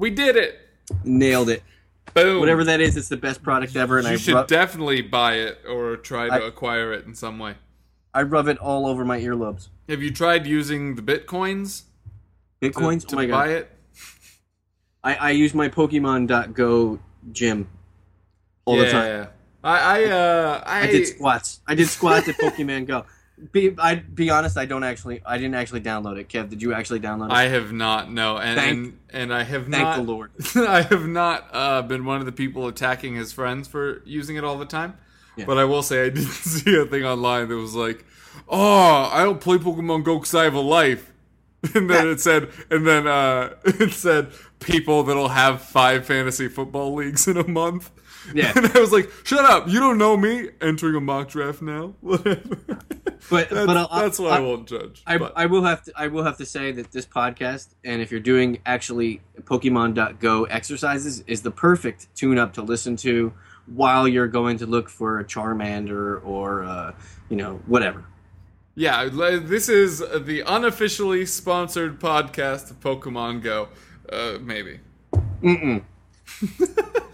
We did it. Nailed it. Boom. Whatever that is, it's the best product ever, and You I should definitely buy it or try to I- acquire it in some way. I rub it all over my earlobes. Have you tried using the bitcoins to, Bitcoins. to oh my buy god! it? I, I use my Pokemon.go gym all yeah. the time. I I uh I, I did squats. I did squats at Pokemon Go. Be I be honest, I don't actually. I didn't actually download it. Kev, did you actually download it? I have not no and Thank- and, and I have thank not the Lord. I have not uh, been one of the people attacking his friends for using it all the time. Yeah. But I will say I didn't see a thing online that was like, "Oh, I don't play Pokemon Go because I have a life," and then it said, and then uh, it said people that'll have five fantasy football leagues in a month. Yeah. and I was like, "Shut up! You don't know me." Entering a mock draft now. Whatever. But that's, but I'll, that's why I, I, won't judge. I, but- I will have to I will have to say that this podcast and if you're doing actually Pokemon.go exercises is the perfect tune up to listen to while you're going to look for a Charmander or uh, you know whatever. Yeah, this is the unofficially sponsored podcast of Pokemon Go. Uh, maybe. Mm-mm.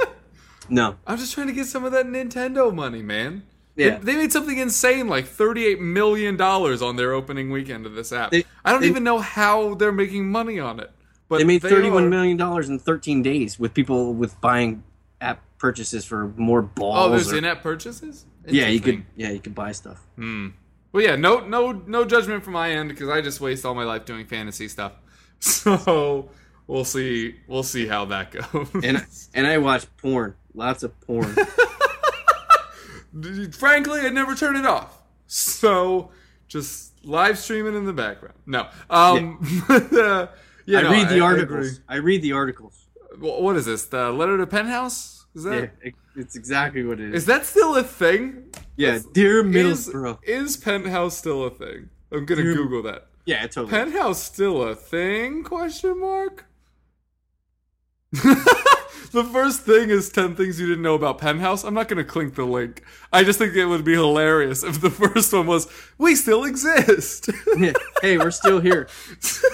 no. I'm just trying to get some of that Nintendo money, man. Yeah. They, they made something insane, like $38 million on their opening weekend of this app. They- I don't they- even know how they're making money on it. But They made are. thirty-one million dollars in thirteen days with people with buying app purchases for more balls. Oh, there's or- in-app purchases. yeah, you could yeah you could buy stuff. Hmm. Well, yeah, no, no, no judgment from my end because I just waste all my life doing fantasy stuff. So we'll see. We'll see how that goes. And and I watch porn, lots of porn. frankly, I never turn it off. So just live streaming in the background. No. Um uh, yeah, I no, read the I articles. agree. I, read the articles. What is this? The letter to Penthouse? Is that Yeah, it's exactly what it is. Is that still a thing? yeah, dear Is, Middlesbrough. is Penthouse still a thing? I'm gonna Dear- Google that. yeah, totally. Penthouse still a thing? Question mark. the first thing is 10 things you didn't know about Penthouse. I'm not going to clink the link. I just think it would be hilarious if the first one was, we still exist. Yeah. hey, we're still here.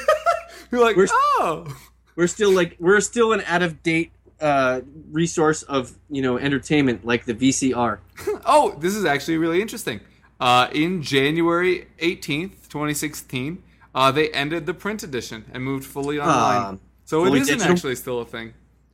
You're like, We're- oh. We're still like we're still an out of date uh, resource of you know entertainment like the VCR. Oh, this is actually really interesting. Uh, in January 18th, 2016, uh, they ended the print edition and moved fully online. Um, so it fully isn't digital? actually still a thing.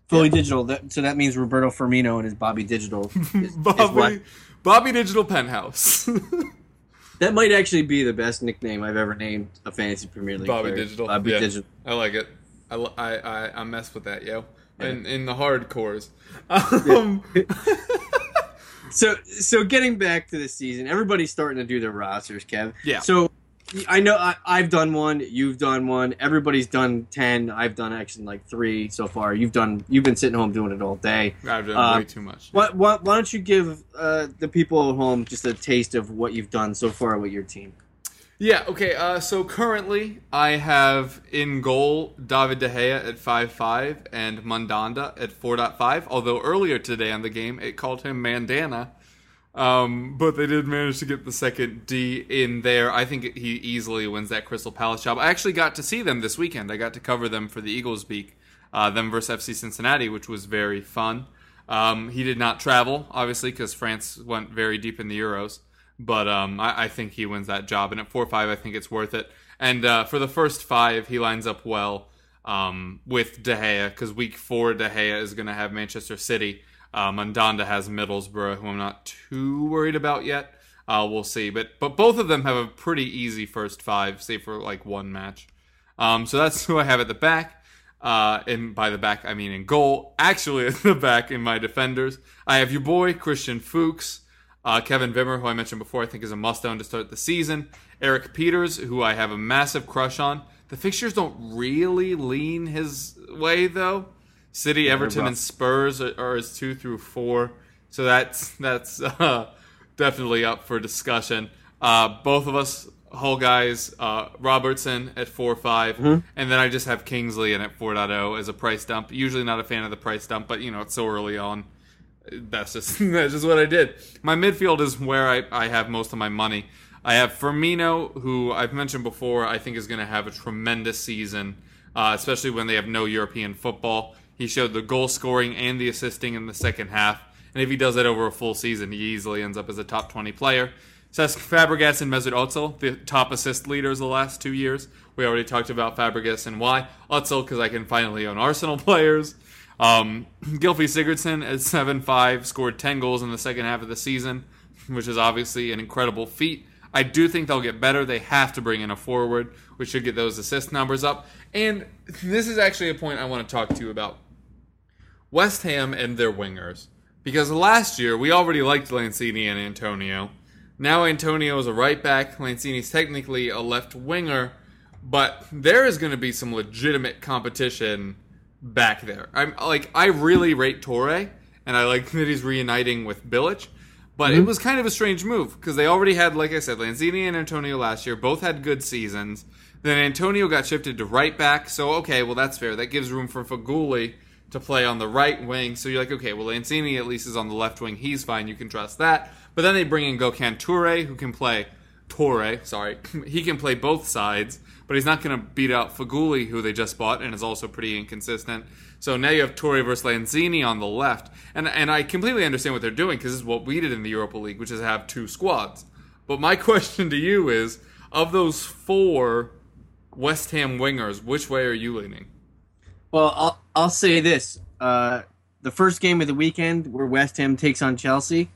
Fully digital. That, so that means Roberto Firmino and his Bobby Digital. Is, is Bobby, Bobby Digital Penthouse. that might actually be the best nickname I've ever named a fantasy Premier League. Bobby player. Digital. Bobby Yeah. Digital. I like it. I, I, I, I mess with that, yo. In, in the hardcores. Um, So so getting back to the season, everybody's starting to do their rosters, Kev. Yeah. So I know I, I've done one, you've done one, everybody's done ten. I've done actually like three so far. You've done you've been sitting home doing it all day. I've done Uh, way too much. Why, why, why don't you give uh, the people at home just a taste of what you've done so far with your team? Yeah, okay. Uh, so currently, I have in goal David De Gea at five five and Mandanda at 4.5. Although earlier today on the game, it called him Mandana. Um, but they did manage to get the second D in there. I think he easily wins that Crystal Palace job. I actually got to see them this weekend. I got to cover them for the Eagles Beak, uh, them versus FC Cincinnati, which was very fun. Um, he did not travel, obviously, because France went very deep in the Euros but um, I, I, think he wins that job. And at four five, I think it's worth it. And uh, for the first five, he lines up well um, with De Gea because week four, De Gea is going to have Manchester City. Uh, Mandanda has Middlesbrough, who I'm not too worried about yet. Uh, we'll see, but but both of them have a pretty easy first five, save for like one match. Um, so that's who I have at the back. Uh, and by the back, I mean in goal. Actually, at the back in my defenders, I have your boy Christian Fuchs. Uh, Kevin Wimmer, who I mentioned before, I think is a must own to start the season. Erik Pieters, who I have a massive crush on. The fixtures don't really lean his way, though. City, Everton, and Spurs are, are his two through four. So that's that's uh, definitely up for discussion. Uh, both of us, Hull guys, uh, Robertson at 4 5. Mm-hmm. And then I just have Kingsley in at 4.0 as a price dump. Usually not a fan of the price dump, but, you know, it's so early on that's just that's just what I did. My midfield is where I, I have most of my money. I have Firmino, who I've mentioned before, I think is going to have a tremendous season, uh, especially when they have no European football. He showed the goal scoring and the assisting in the second half, and if he does that over a full season, he easily ends up as a top 20 player. Cesc Fabregas and Mesut Ozil, the top assist leaders the last two years. We already talked about Fabregas and why. Ozil, because I can finally own Arsenal players. Um, Gylfi Sigurdsson at 7 5 scored 10 goals in the second half of the season, which is obviously an incredible feat. I do think they'll get better. They have to bring in a forward, which should get those assist numbers up. And this is actually a point I want to talk to you about West Ham and their wingers. Because last year, we already liked Lanzini and Antonio. Now Antonio is a right back. Lanzini's technically a left winger. But there is going to be some legitimate competition back there. I'm like I really rate Töre, and I like that he's reuniting with Bilic. But it mm-hmm. was kind of a strange move because they already had, like I said, Lanzini and Antonio last year. Both had good seasons. Then Antonio got shifted to right back. So okay, well that's fair. That gives room for Feghouli to play on the right wing. So you're like, okay, well Lanzini at least is on the left wing. He's fine. You can trust that. But then they bring in Gokhan Toure, who can play Töre. Sorry, he can play both sides but he's not going to beat out Feghouli, who they just bought and is also pretty inconsistent. So now you have Töre versus Lanzini on the left, and and I completely understand what they're doing because this is what we did in the Europa League, which is have two squads. But my question to you is, of those four West Ham wingers, which way are you leaning? Well, I'll I'll say this: uh, the first game of the weekend, where West Ham takes on Chelsea,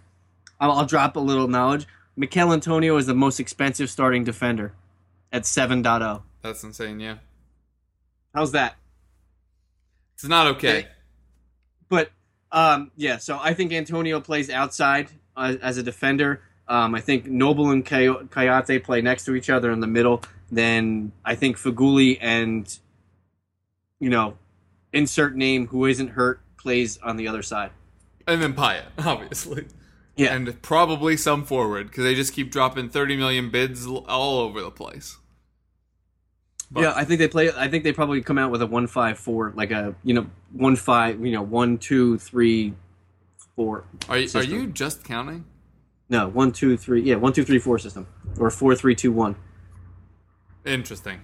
I'll, I'll drop a little knowledge. Michail Antonio is the most expensive starting defender at 7.0. That's insane. Yeah, How's that? it's not okay. But um, yeah, so I think Antonio plays outside uh, as a defender. Um, I think Noble and Kay- Kouyate play next to each other in the middle. Then I think Feghouli and you know, insert name who isn't hurt plays on the other side. And then Payet, obviously. Yeah. And probably some forward because they just keep dropping 30 million bids all over the place. But- yeah, I think they play. I think they probably come out with a one five four, like a you know one five, you know one two three four. Are you, are you just counting? No, one two three. Yeah, one two three four system or four three two one. Interesting.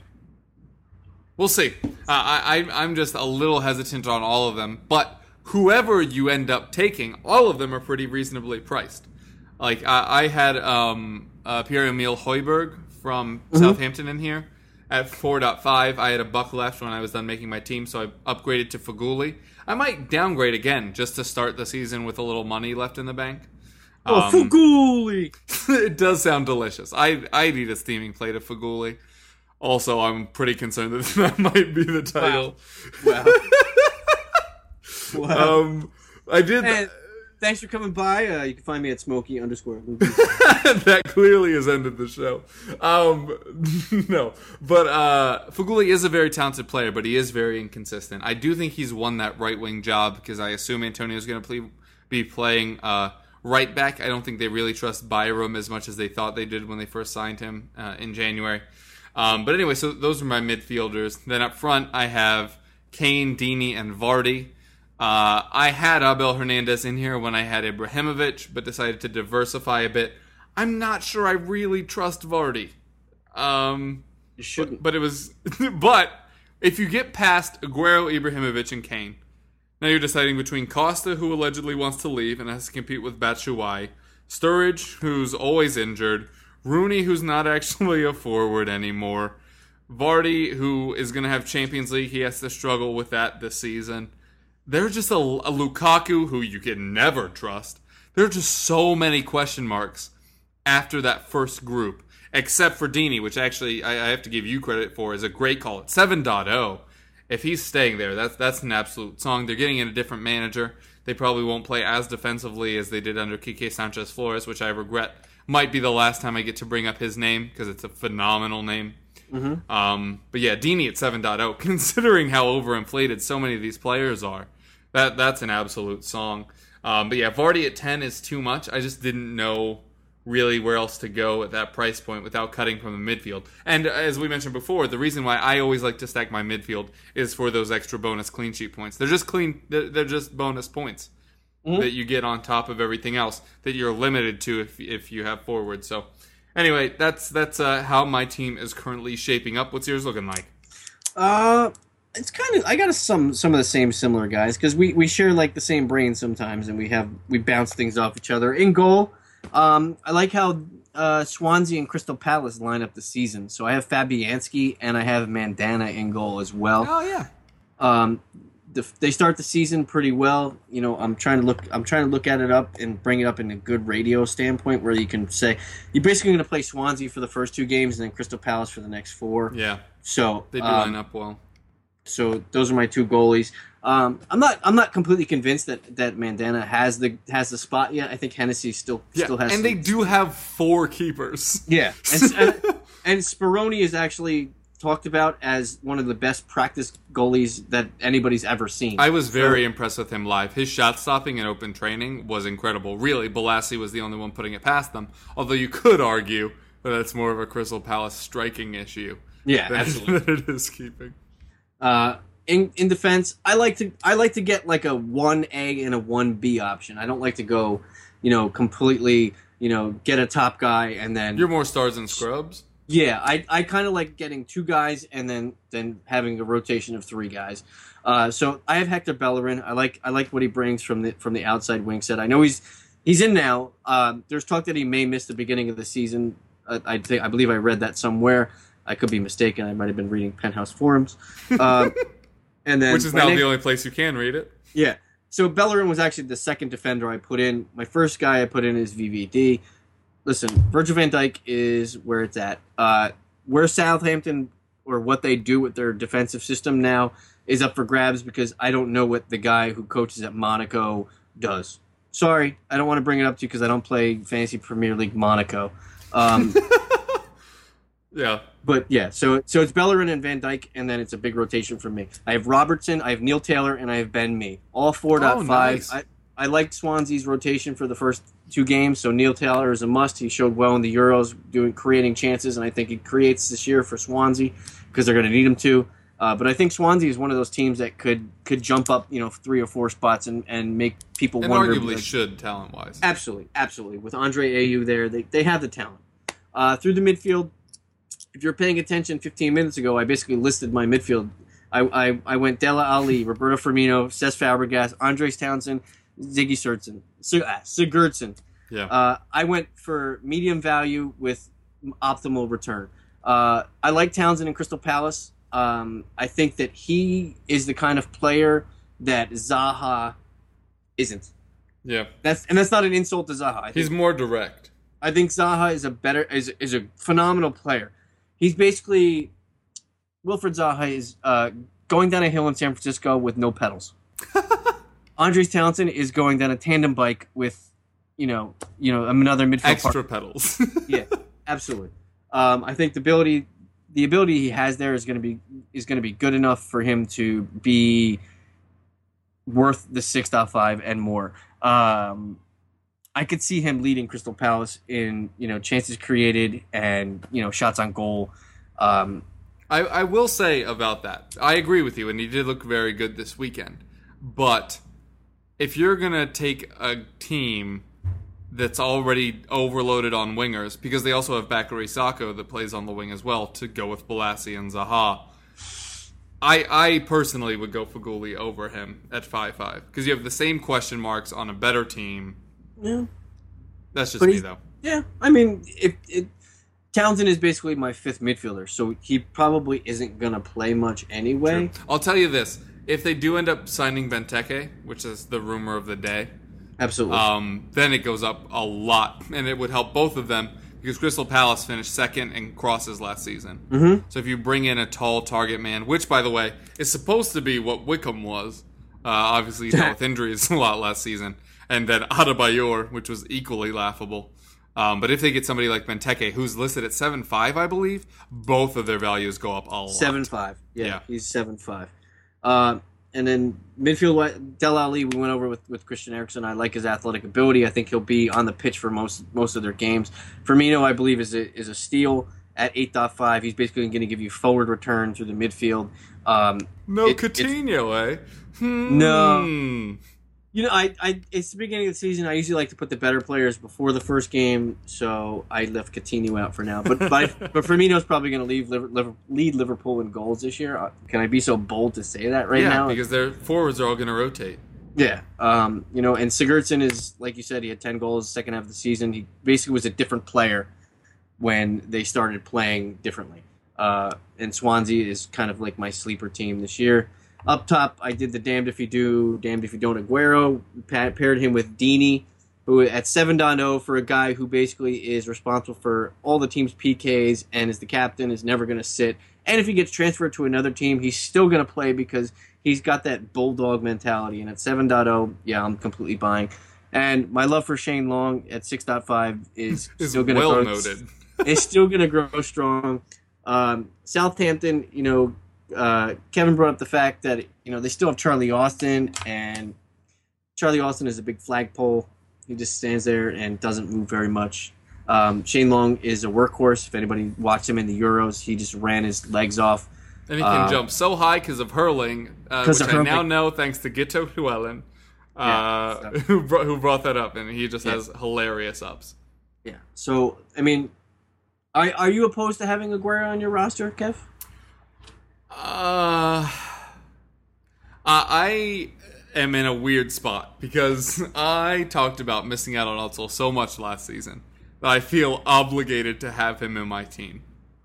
We'll see. Uh, I, I, I'm just a little hesitant on all of them, but whoever you end up taking, all of them are pretty reasonably priced. Like I, I had um, uh, Pierre Emile Højbjerg from Southampton in here at 4.5. I had a buck left when I was done making my team, so I upgraded to Feghouli. I might downgrade again just to start the season with a little money left in the bank. Oh, Um, Fuguli! it does sound delicious. I I need a steaming plate of Faguli. Also, I'm pretty concerned that that might be the title. Wow. wow. Um, I did. And- thanks for coming by. Uh, you can find me at Smokey underscore. That clearly has ended the show. Um, no, but uh, Feghouli is a very talented player, but he is very inconsistent. I do think he's won that right wing job because I assume Antonio's going to be playing uh, right back. I don't think they really trust Byram as much as they thought they did when they first signed him uh, in January. Um, but anyway, so those are my midfielders. Then up front, I have Kane, Deeney, and Vardy. Uh, I had Abel Hernandez in here when I had Ibrahimovic, but decided to diversify a bit. I'm not sure I really trust Vardy. Um, You shouldn't. but it was. but if you get past Aguero, Ibrahimovic, and Kane, now you're deciding between Costa, who allegedly wants to leave and has to compete with Batshuayi, Sturridge, who's always injured, Rooney, who's not actually a forward anymore, Vardy, who is going to have Champions League. He has to struggle with that this season. There's just a, a Lukaku who you can never trust. There are just so many question marks after that first group, except for Deeney, which actually I, I have to give you credit for, is a great call at 7.0. If he's staying there, that's that's an absolute song. They're getting in a different manager. They probably won't play as defensively as they did under Quique Sanchez Flores, which I regret. Might be the last time I get to bring up his name because it's a phenomenal name. Um, but yeah, Deeney at 7.0, considering how overinflated so many of these players are, that that's an absolute song. Um, but yeah, Vardy at 10 is too much. I just didn't know really where else to go at that price point without cutting from the midfield. And as we mentioned before, the reason why I always like to stack my midfield is for those extra bonus clean sheet points. They're just clean. They're, they're just bonus points that you get on top of everything else that you're limited to if if you have forward. So anyway, that's that's uh, how my team is currently shaping up. What's yours looking like? Uh, it's kind of I got some some of the same similar guys because we we share like the same brain sometimes, and we have we bounce things off each other. In goal, um, I like how uh, Swansea and Crystal Palace line up the season. So I have Fabianski and I have Mandana in goal as well. Oh yeah, Um, the, they start the season pretty well. You know, I'm trying to look. I'm trying to look at it up and bring it up in a good radio standpoint where you can say you're basically going to play Swansea for the first two games and then Crystal Palace for the next four. yeah. So They do um, line up well. so those are my two goalies. Um, I'm not. I'm not completely convinced that that Mandana has the has the spot yet. I think Hennessy still Yeah, still has. and they do have four keepers. Yeah, and, and, and Speroni is actually talked about as one of the best practice goalies that anybody's ever seen. I was very impressed with him live. His shot stopping and open training was incredible. Really, Bolasie was the only one putting it past them. Although you could argue that that's more of a Crystal Palace striking issue yeah, than, absolutely. than it is keeping. Uh, in in defense, I like to I like to get like a one A and a one B option. I don't like to go, you know, completely, you know, get a top guy and then You're more stars and scrubs. Yeah, I, I kind of like getting two guys and then then having a rotation of three guys. Uh, so I have Hector Bellerin. I like I like what he brings from the from the outside wing set. I know he's he's in now. Um, there's talk that he may miss the beginning of the season. Uh, I think I believe I read that somewhere. I could be mistaken. I might have been reading Penthouse forums. Um, and then Which is now next- the only place you can read it. yeah. So Bellerin was actually the second defender I put in. My first guy I put in is VVD. Listen, Virgil van Dijk is where it's at. Uh, where Southampton or what they do with their defensive system now is up for grabs because I don't know what the guy who coaches at Monaco does. Sorry, I don't want to bring it up to you because I don't play Fantasy Premier League Monaco. Um, Yeah. But yeah, so so it's Bellerin and Van Dijk, and then it's a big rotation for me. I have Robertson, I have Neil Taylor, and I have Ben Mee. All four Oh, nice. I I liked Swansea's rotation for the first two games, so Neil Taylor is a must. He showed well in the Euros, doing creating chances, and I think he creates this year for Swansea because they're going to need him to. Uh, but I think Swansea is one of those teams that could could jump up, you know, three or four spots and, and make people And wonder. arguably like, should talent wise. Absolutely, absolutely. With Andre Ayew there, they, they have the talent. Uh, through the midfield, if you're paying attention 15 minutes ago, I basically listed my midfield. I, I, I went Dele Alli, Roberto Firmino, Cesc Fabregas, Andros Townsend, Ziggy. Sig- ah, Sigurdsson. Yeah. Uh, I went for medium value with optimal return. Uh, I like Townsend in Crystal Palace. Um, I think that he is the kind of player that Zaha isn't. yeah. That's and that's not an insult to Zaha. I think, He's more direct. I think Zaha is a better is is a phenomenal player. He's basically Wilfried Zaha is uh, going down a hill in San Francisco with no pedals. Andros Townsend is going down a tandem bike with, you know, you know, another midfield Extra part- pedals. yeah, absolutely. Um, I think the ability, the ability he has there is going to be is going to be good enough for him to be worth the six point five and more. Um, I could see him leading Crystal Palace in you know chances created and you know shots on goal. Um, I, I will say about that. I agree with you, and he did look very good this weekend. But if you're gonna take a team that's already overloaded on wingers, because they also have Bakary Sako that plays on the wing as well, to go with Bolasie and Zaha. I I personally would go Feghouli over him at five five because you have the same question marks on a better team. Yeah, That's just But me though. yeah. I mean, if it, Townsend is basically my fifth midfielder, so he probably isn't going to play much anyway. I'll tell you this: if they do end up signing Benteke, which is the rumor of the day, Absolutely. um, then it goes up a lot, and it would help both of them because Crystal Palace finished second in crosses last season. Mm-hmm. So if you bring in a tall target man, which by the way is supposed to be what Wickham was, uh, obviously he dealt with injuries a lot last season, and then Adebayor, which was equally laughable. Um, but if they get somebody like Benteke, who's listed at seven five, I believe, both of their values go up a lot. Seven five. Yeah, Yeah. he's seven five. Uh, and then midfield Dele Alli, we went over with, with Christian Eriksen. I like his athletic ability. I think he'll be on the pitch for most most of their games. Firmino, I believe, is a, is a steal at 8.5. He's basically going to give you forward return through the midfield. Um, No it- Coutinho, eh? Hmm. No. You know, I, I it's the beginning of the season. I usually like to put the better players before the first game, so I left Coutinho out for now. But but, but Firmino's probably going to leave Liver, Liver, lead Liverpool in goals this year. Uh, Can I be so bold to say that right yeah, now? because their forwards are all going to rotate. yeah, um, you know, and Sigurdsson is like you said, he had ten goals second half of the season. He basically was a different player when they started playing differently. Uh, and Swansea is kind of like my sleeper team this year. Up top, I did the damned if you do, damned if you don't. Aguero pa- paired him with Deeney, who at 7.0 for a guy who basically is responsible for all the team's PKs and is the captain, is never going to sit. And if he gets transferred to another team, he's still going to play because he's got that bulldog mentality. And at 7.0, yeah, I'm completely buying. And my love for Shane Long at 6.5 is, Is still going to well grow. noted. It's still going to grow strong. Um, Southampton, you know, uh, Kevin brought up the fact that you know they still have Charlie Austin, and Charlie Austin is a big flagpole. He just stands there and doesn't move very much. Um, Shane Long is a workhorse. If anybody watched him in the Euros, he just ran his legs off. And he can Uh, jump so high because of hurling, uh, which of I now know thanks to Gito Llewellyn, uh, Yeah, so- who, brought, who brought that up, and he just Yeah. has hilarious ups. Yeah. So I mean, are, are you opposed to having Aguero on your roster, Kev? Uh, I am in a weird spot because I talked about missing out on Özil so much last season that I feel obligated to have him in my team.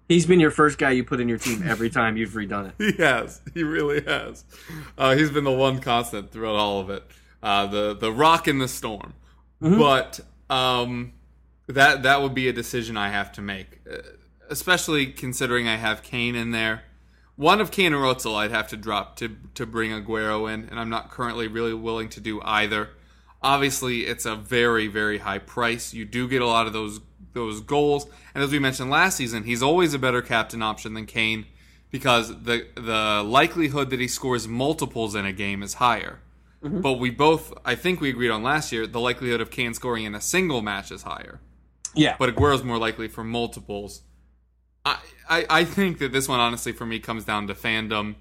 He's been your first guy you put in your team every time you've redone it. He has. He really has. Uh, he's been the one constant throughout all of it. Uh, the the rock in the storm. But um, that that would be a decision I have to make, uh, especially considering I have Kane in there. One of Kane or Özil I'd have to drop to to bring Aguero in, and I'm not currently really willing to do either. Obviously, it's a very very high price. You do get a lot of those those goals, and as we mentioned last season, he's always a better captain option than Kane because the the likelihood that he scores multiples in a game is higher. Mm-hmm. But we both, I think we agreed on last year, the likelihood of Kane scoring in a single match is higher. Yeah. But Aguero's more likely for multiples. I, I, I think that this one, honestly, for me, comes down to fandom,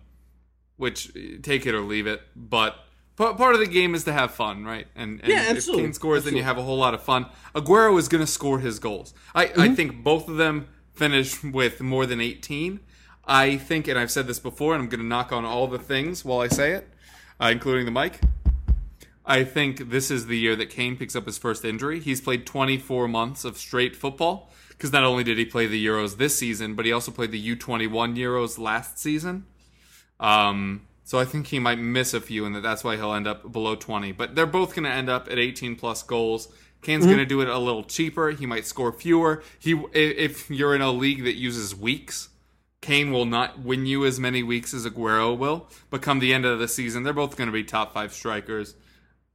which take it or leave it. But pa- part of the game is to have fun, right? And, and Yeah, if. Kane scores, then you have a whole lot of fun. Aguero is going to score his goals. I, Mm-hmm. I think both of them finish with more than 18. I think, and I've said this before, and I'm going to knock on all the things while I say it, uh, including the mic. I think this is the year that Kane picks up his first injury. He's played 24 months of straight football because not only did he play the Euros this season, but he also played the U21 Euros last season. Um, so I think he might miss a few, and that's why he'll end up below 20. But they're both going to end up at 18 plus goals. Kane's going to do it a little cheaper. He might score fewer. He, if you're in a league that uses weeks, Kane will not win you as many weeks as Aguero will. But come the end of the season, they're both going to be top five strikers.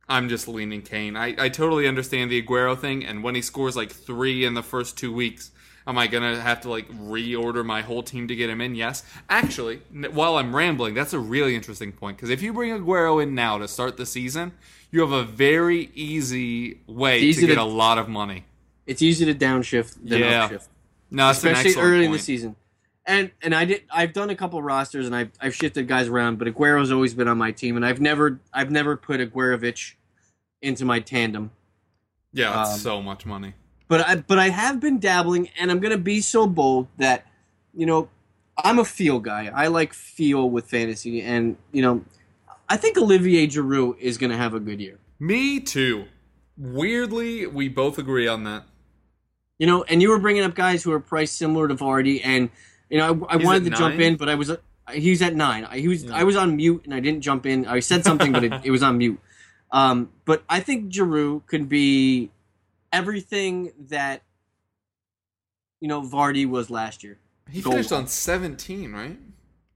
I'm just leaning Kane. I, I totally understand the Aguero thing, and when he scores like three in the first two weeks, am I gonna have to like reorder my whole team to get him in? Yes. Actually, while I'm rambling, that's a really interesting point because if you bring Aguero in now to start the season, you have a very easy way Easy to get to- a lot of money. It's easy to downshift than Yeah. upshift. No, especially early in the season. And and I did I've done a couple rosters and I've I've shifted guys around, but Aguero's always been on my team, and I've never I've never put Aguerovich into my tandem. Yeah, that's Um, so much money. But I but I have been dabbling, and I'm gonna be so bold that you know I'm a feel guy. I like feel with fantasy, and you know I think Olivier Giroud is gonna have a good year. Me too. Weirdly, we both agree on that. You know, and you were bringing up guys who are priced similar to Vardy, and you know, I, I wanted to at jump in, but I was he's at nine. I- He was I was on mute and I didn't jump in. I said something, but it, it was on mute. Um, but I think Giroud could be everything that you know Vardy was last year. He Goal finished on 17, right?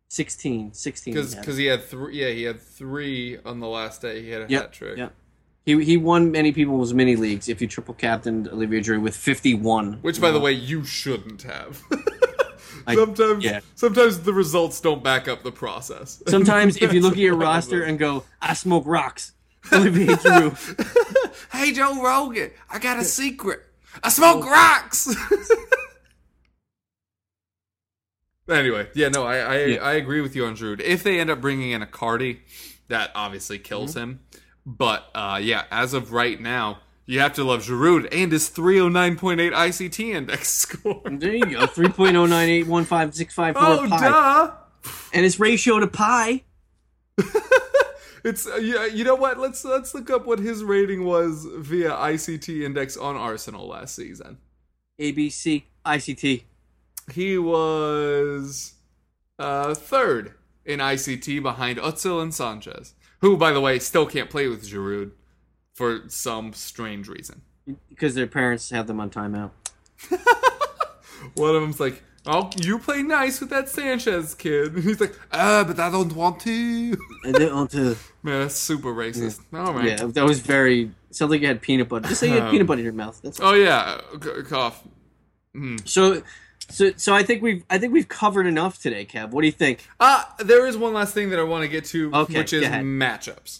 16, 16. Because yeah. because he had three. Yeah, he had three on the last day. He had a Yep, hat trick. yep. He he won many people's mini leagues if you triple captained Olivier Giroud with 51. Which, by the way, you shouldn't have. I- sometimes, yeah. sometimes the results don't back up the process. Sometimes if you look at your roster and go, I smoke rocks. Olivier Giroud. hey, Joe Rogan, I got a secret. I smoke rocks. anyway, yeah, no, I I, Yeah. I agree with you on Giroud. If they end up bringing in a Cardi, that obviously kills Mm-hmm. him. But uh, yeah, as of right now, you have to love Giroud and his 309.8 ICT index score. There you go. 3.09815654 Oh, pi. duh! And its ratio to pi. It's uh, yeah. You know what? Let's let's look up what his rating was via ICT index on Arsenal last season. ABC ICT. He was uh, third in ICT behind Özil and Sanchez, who, by the way, still can't play with Giroud for some strange reason. Because their parents have them on timeout. One of them's like, "Oh, you play nice with that Sanchez kid," and he's like, "Ah, but I don't want to." And then onto Man, that's super racist. All right. yeah, that was very sounds like you had peanut butter. Just say you had peanut butter in your mouth. That's Oh yeah, c- cough. so. So, so I think we've I think we've covered enough today, Kev. What do you think? Uh, there is one last thing that I want to get to, Okay, which is ahead. matchups,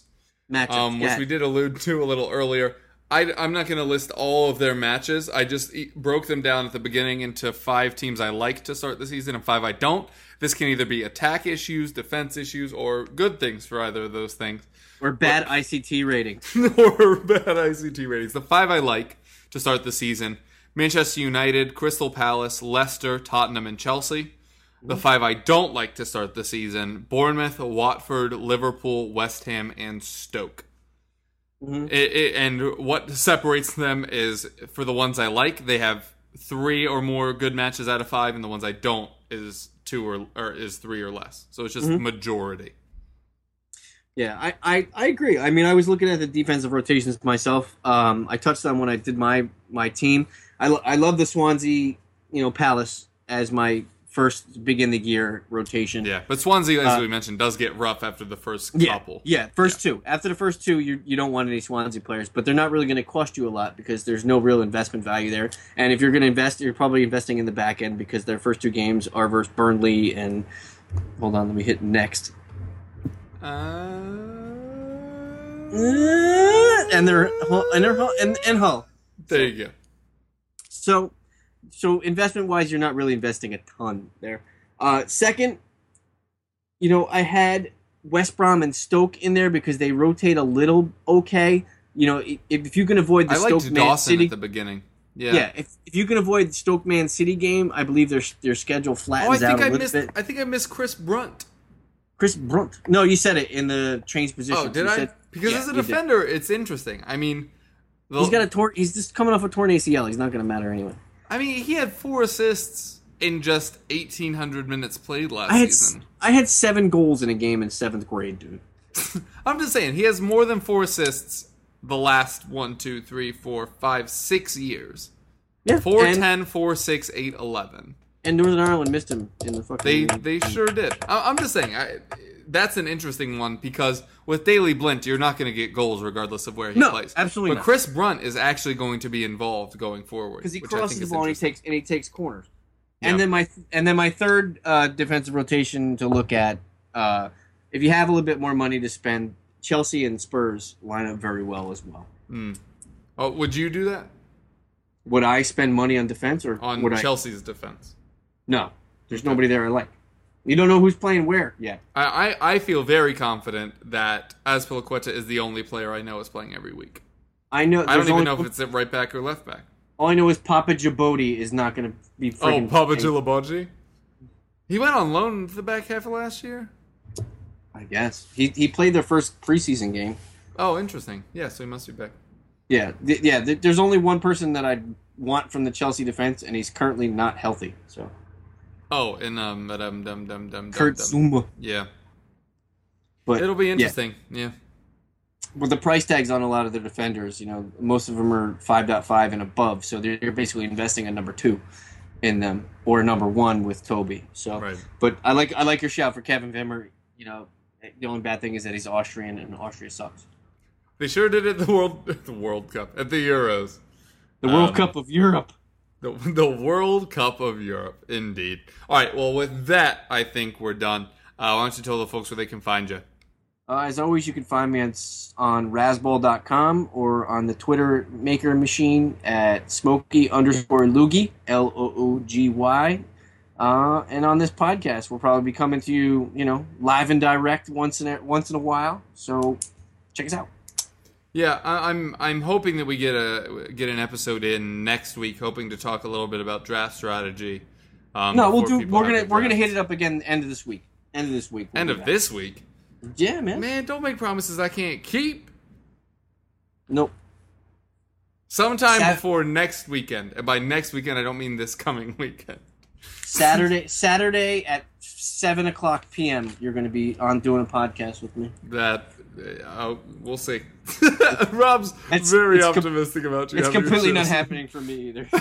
um, which we did allude to a little earlier. I, I'm not going to list all of their matches. I just broke them down at the beginning into five teams I like to start the season and five I don't. This can either be attack issues, defense issues, or good things for either of those things, Or bad ICT ratings. or bad ICT ratings. The five I like to start the season Manchester United, Crystal Palace, Leicester, Tottenham, and Chelsea. The five I don't like to start the season Bournemouth, Watford, Liverpool, West Ham, and Stoke. It, it, and what separates them is for the ones I like, they have three or more good matches out of five, and the ones I don't is two or, or is three or less. So it's just majority. Yeah, I, I, I agree. I mean, I was looking at the defensive rotations myself. Um, I touched on when I did my my team. I, lo- I love the Swansea, you know, Palace as my first begin the year rotation. Yeah, but Swansea, as Uh, we mentioned, does get rough after the first Yeah, couple. yeah, first two. After the first two, you you don't want any Swansea players, but they're not really going to cost you a lot because there's no real investment value there. And if you're going to invest, you're probably investing in the back end because their first two games are versus Burnley and hold on, let me hit next. Uh, And they're and they're and, and Hull. there you go. So, so investment wise, you're not really investing a ton there. Uh, second, you know, I had West Brom and Stoke in there because they rotate a little okay. You know, if, if you can avoid the I Stoke Man Dawson City, at the beginning. Yeah. yeah, if, if you can avoid the Stoke Man City game, I believe their their schedule Oh, I flattens out think a I little missed. bit. I think I missed Chris Brunt. Chris Brunt. No, you said it in the change position. Oh, did You I? said- because Yeah, as a you did. defender, it's interesting. I mean, the- he's got a torn. He's just coming off a torn ACL. He's not going to matter anyway. I mean, he had four assists in just eighteen hundred minutes played last I had season. I had seven goals in a game in seventh grade, dude. I'm just saying he has more than four assists the last one, two, three, four, five, six years. Yeah, Four, and, ten, four, six, eight, eleven. and Northern Ireland missed him in the fucking. They game. they sure did. I, I'm just saying. I, that's an interesting one because with Daley Blind, you're not going to get goals regardless of where he No, plays. absolutely But not. Chris Brunt is actually going to be involved going forward because he which I crosses think the ball and he takes and he takes corners. Yeah. And then my and then my third uh, defensive rotation to look at, uh, if you have a little bit more money to spend, Chelsea and Spurs line up very well as well. Oh, would you do that Would I spend money on defense or on would I? Chelsea's defense? No, there's nobody there I like. You don't know who's playing where yet. I, I, I feel very confident that Azpilicueta is the only player I know is playing every week. I know. I don't even only- know if it's at right back or left back. All I know is Papa Jaboti is not going to be. Oh, Papa Gilabogi? He went on loan the back half of last year? I guess he he played their first preseason game. Oh, interesting. Yeah, so he must be back. Yeah, th- yeah. Th- there's only one person that I want from the Chelsea defense, and he's currently not healthy. So Oh, and um, dum dum dum dum Kurt. Zouma. Yeah, But it'll be interesting. Yeah. With the price tags on a lot of the defenders, you know, most of them are 5.5 and above, so they're, they're basically investing a number two in them or number one with Toby. So, Right. but I like I like your shout for Kevin Wimmer. You know, the only bad thing is that he's Austrian, and Austria sucks. They sure did it at the World the World Cup at the Euros. The World Um, Cup of Europe. The, the World Cup of Europe, indeed. All right, well, with that, I think we're done. Uh, why don't you tell the folks where they can find you? Uh, as always, you can find me on, on Razzball.com or on the Twitter maker machine at Smokey underscore Loogie, L O O G Y. Uh, and on this podcast, we'll probably be coming to you, you know, live and direct once in a, once in a while. So check us out. Yeah, I, I'm I'm hoping that we get a get an episode in next week, hoping to talk a little bit about draft strategy. Um, No, we'll do. We're gonna we're gonna hit it up again end of this week. End of this week. we'll End of that. this week, Yeah, man. man. Don't make promises I can't keep. Nope. Sometime Sat- before next weekend, and by next weekend I don't mean this coming weekend. Saturday Saturday at seven o'clock p.m. You're gonna be on doing a podcast with me. That uh, we'll see. Rob's It's- very it's com- optimistic about you. It's completely not happening for me either.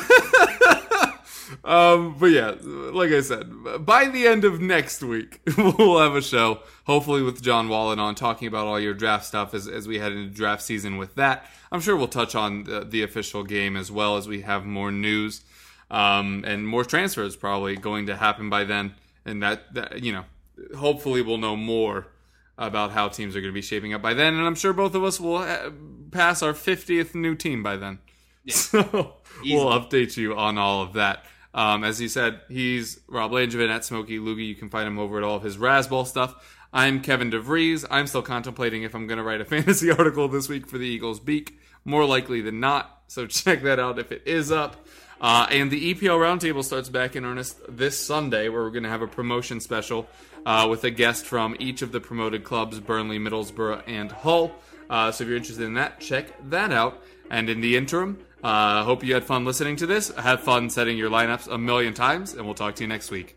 Um, but yeah, like I said, by the end of next week, we'll have a show, hopefully with John Wallen on, talking about all your draft stuff as, as we head into draft season with that. I'm sure we'll touch on the, the official game as well as we have more news um, and more transfers probably going to happen by then. And that, that, you know, hopefully we'll know more about how teams are going to be shaping up by then. And I'm sure both of us will uh, pass our 50th new team by then. So we'll update you on all of that. Um, as he said, he's Rob Langevin at Smoky Loogie. You can find him over at all of his Razzball stuff. I'm Kevin DeVries. I'm still contemplating if I'm going to write a fantasy article this week for the Eagles Beak. More likely than not. So check that out if it is up. Uh, and the EPL Roundtable starts back in earnest this Sunday, where we're going to have a promotion special uh, with a guest from each of the promoted clubs Burnley, Middlesbrough, and Hull. Uh, so if you're interested in that, check that out. And in the interim, uh, hope you had fun listening to this. Have fun setting your lineups a million times, and we'll talk to you next week.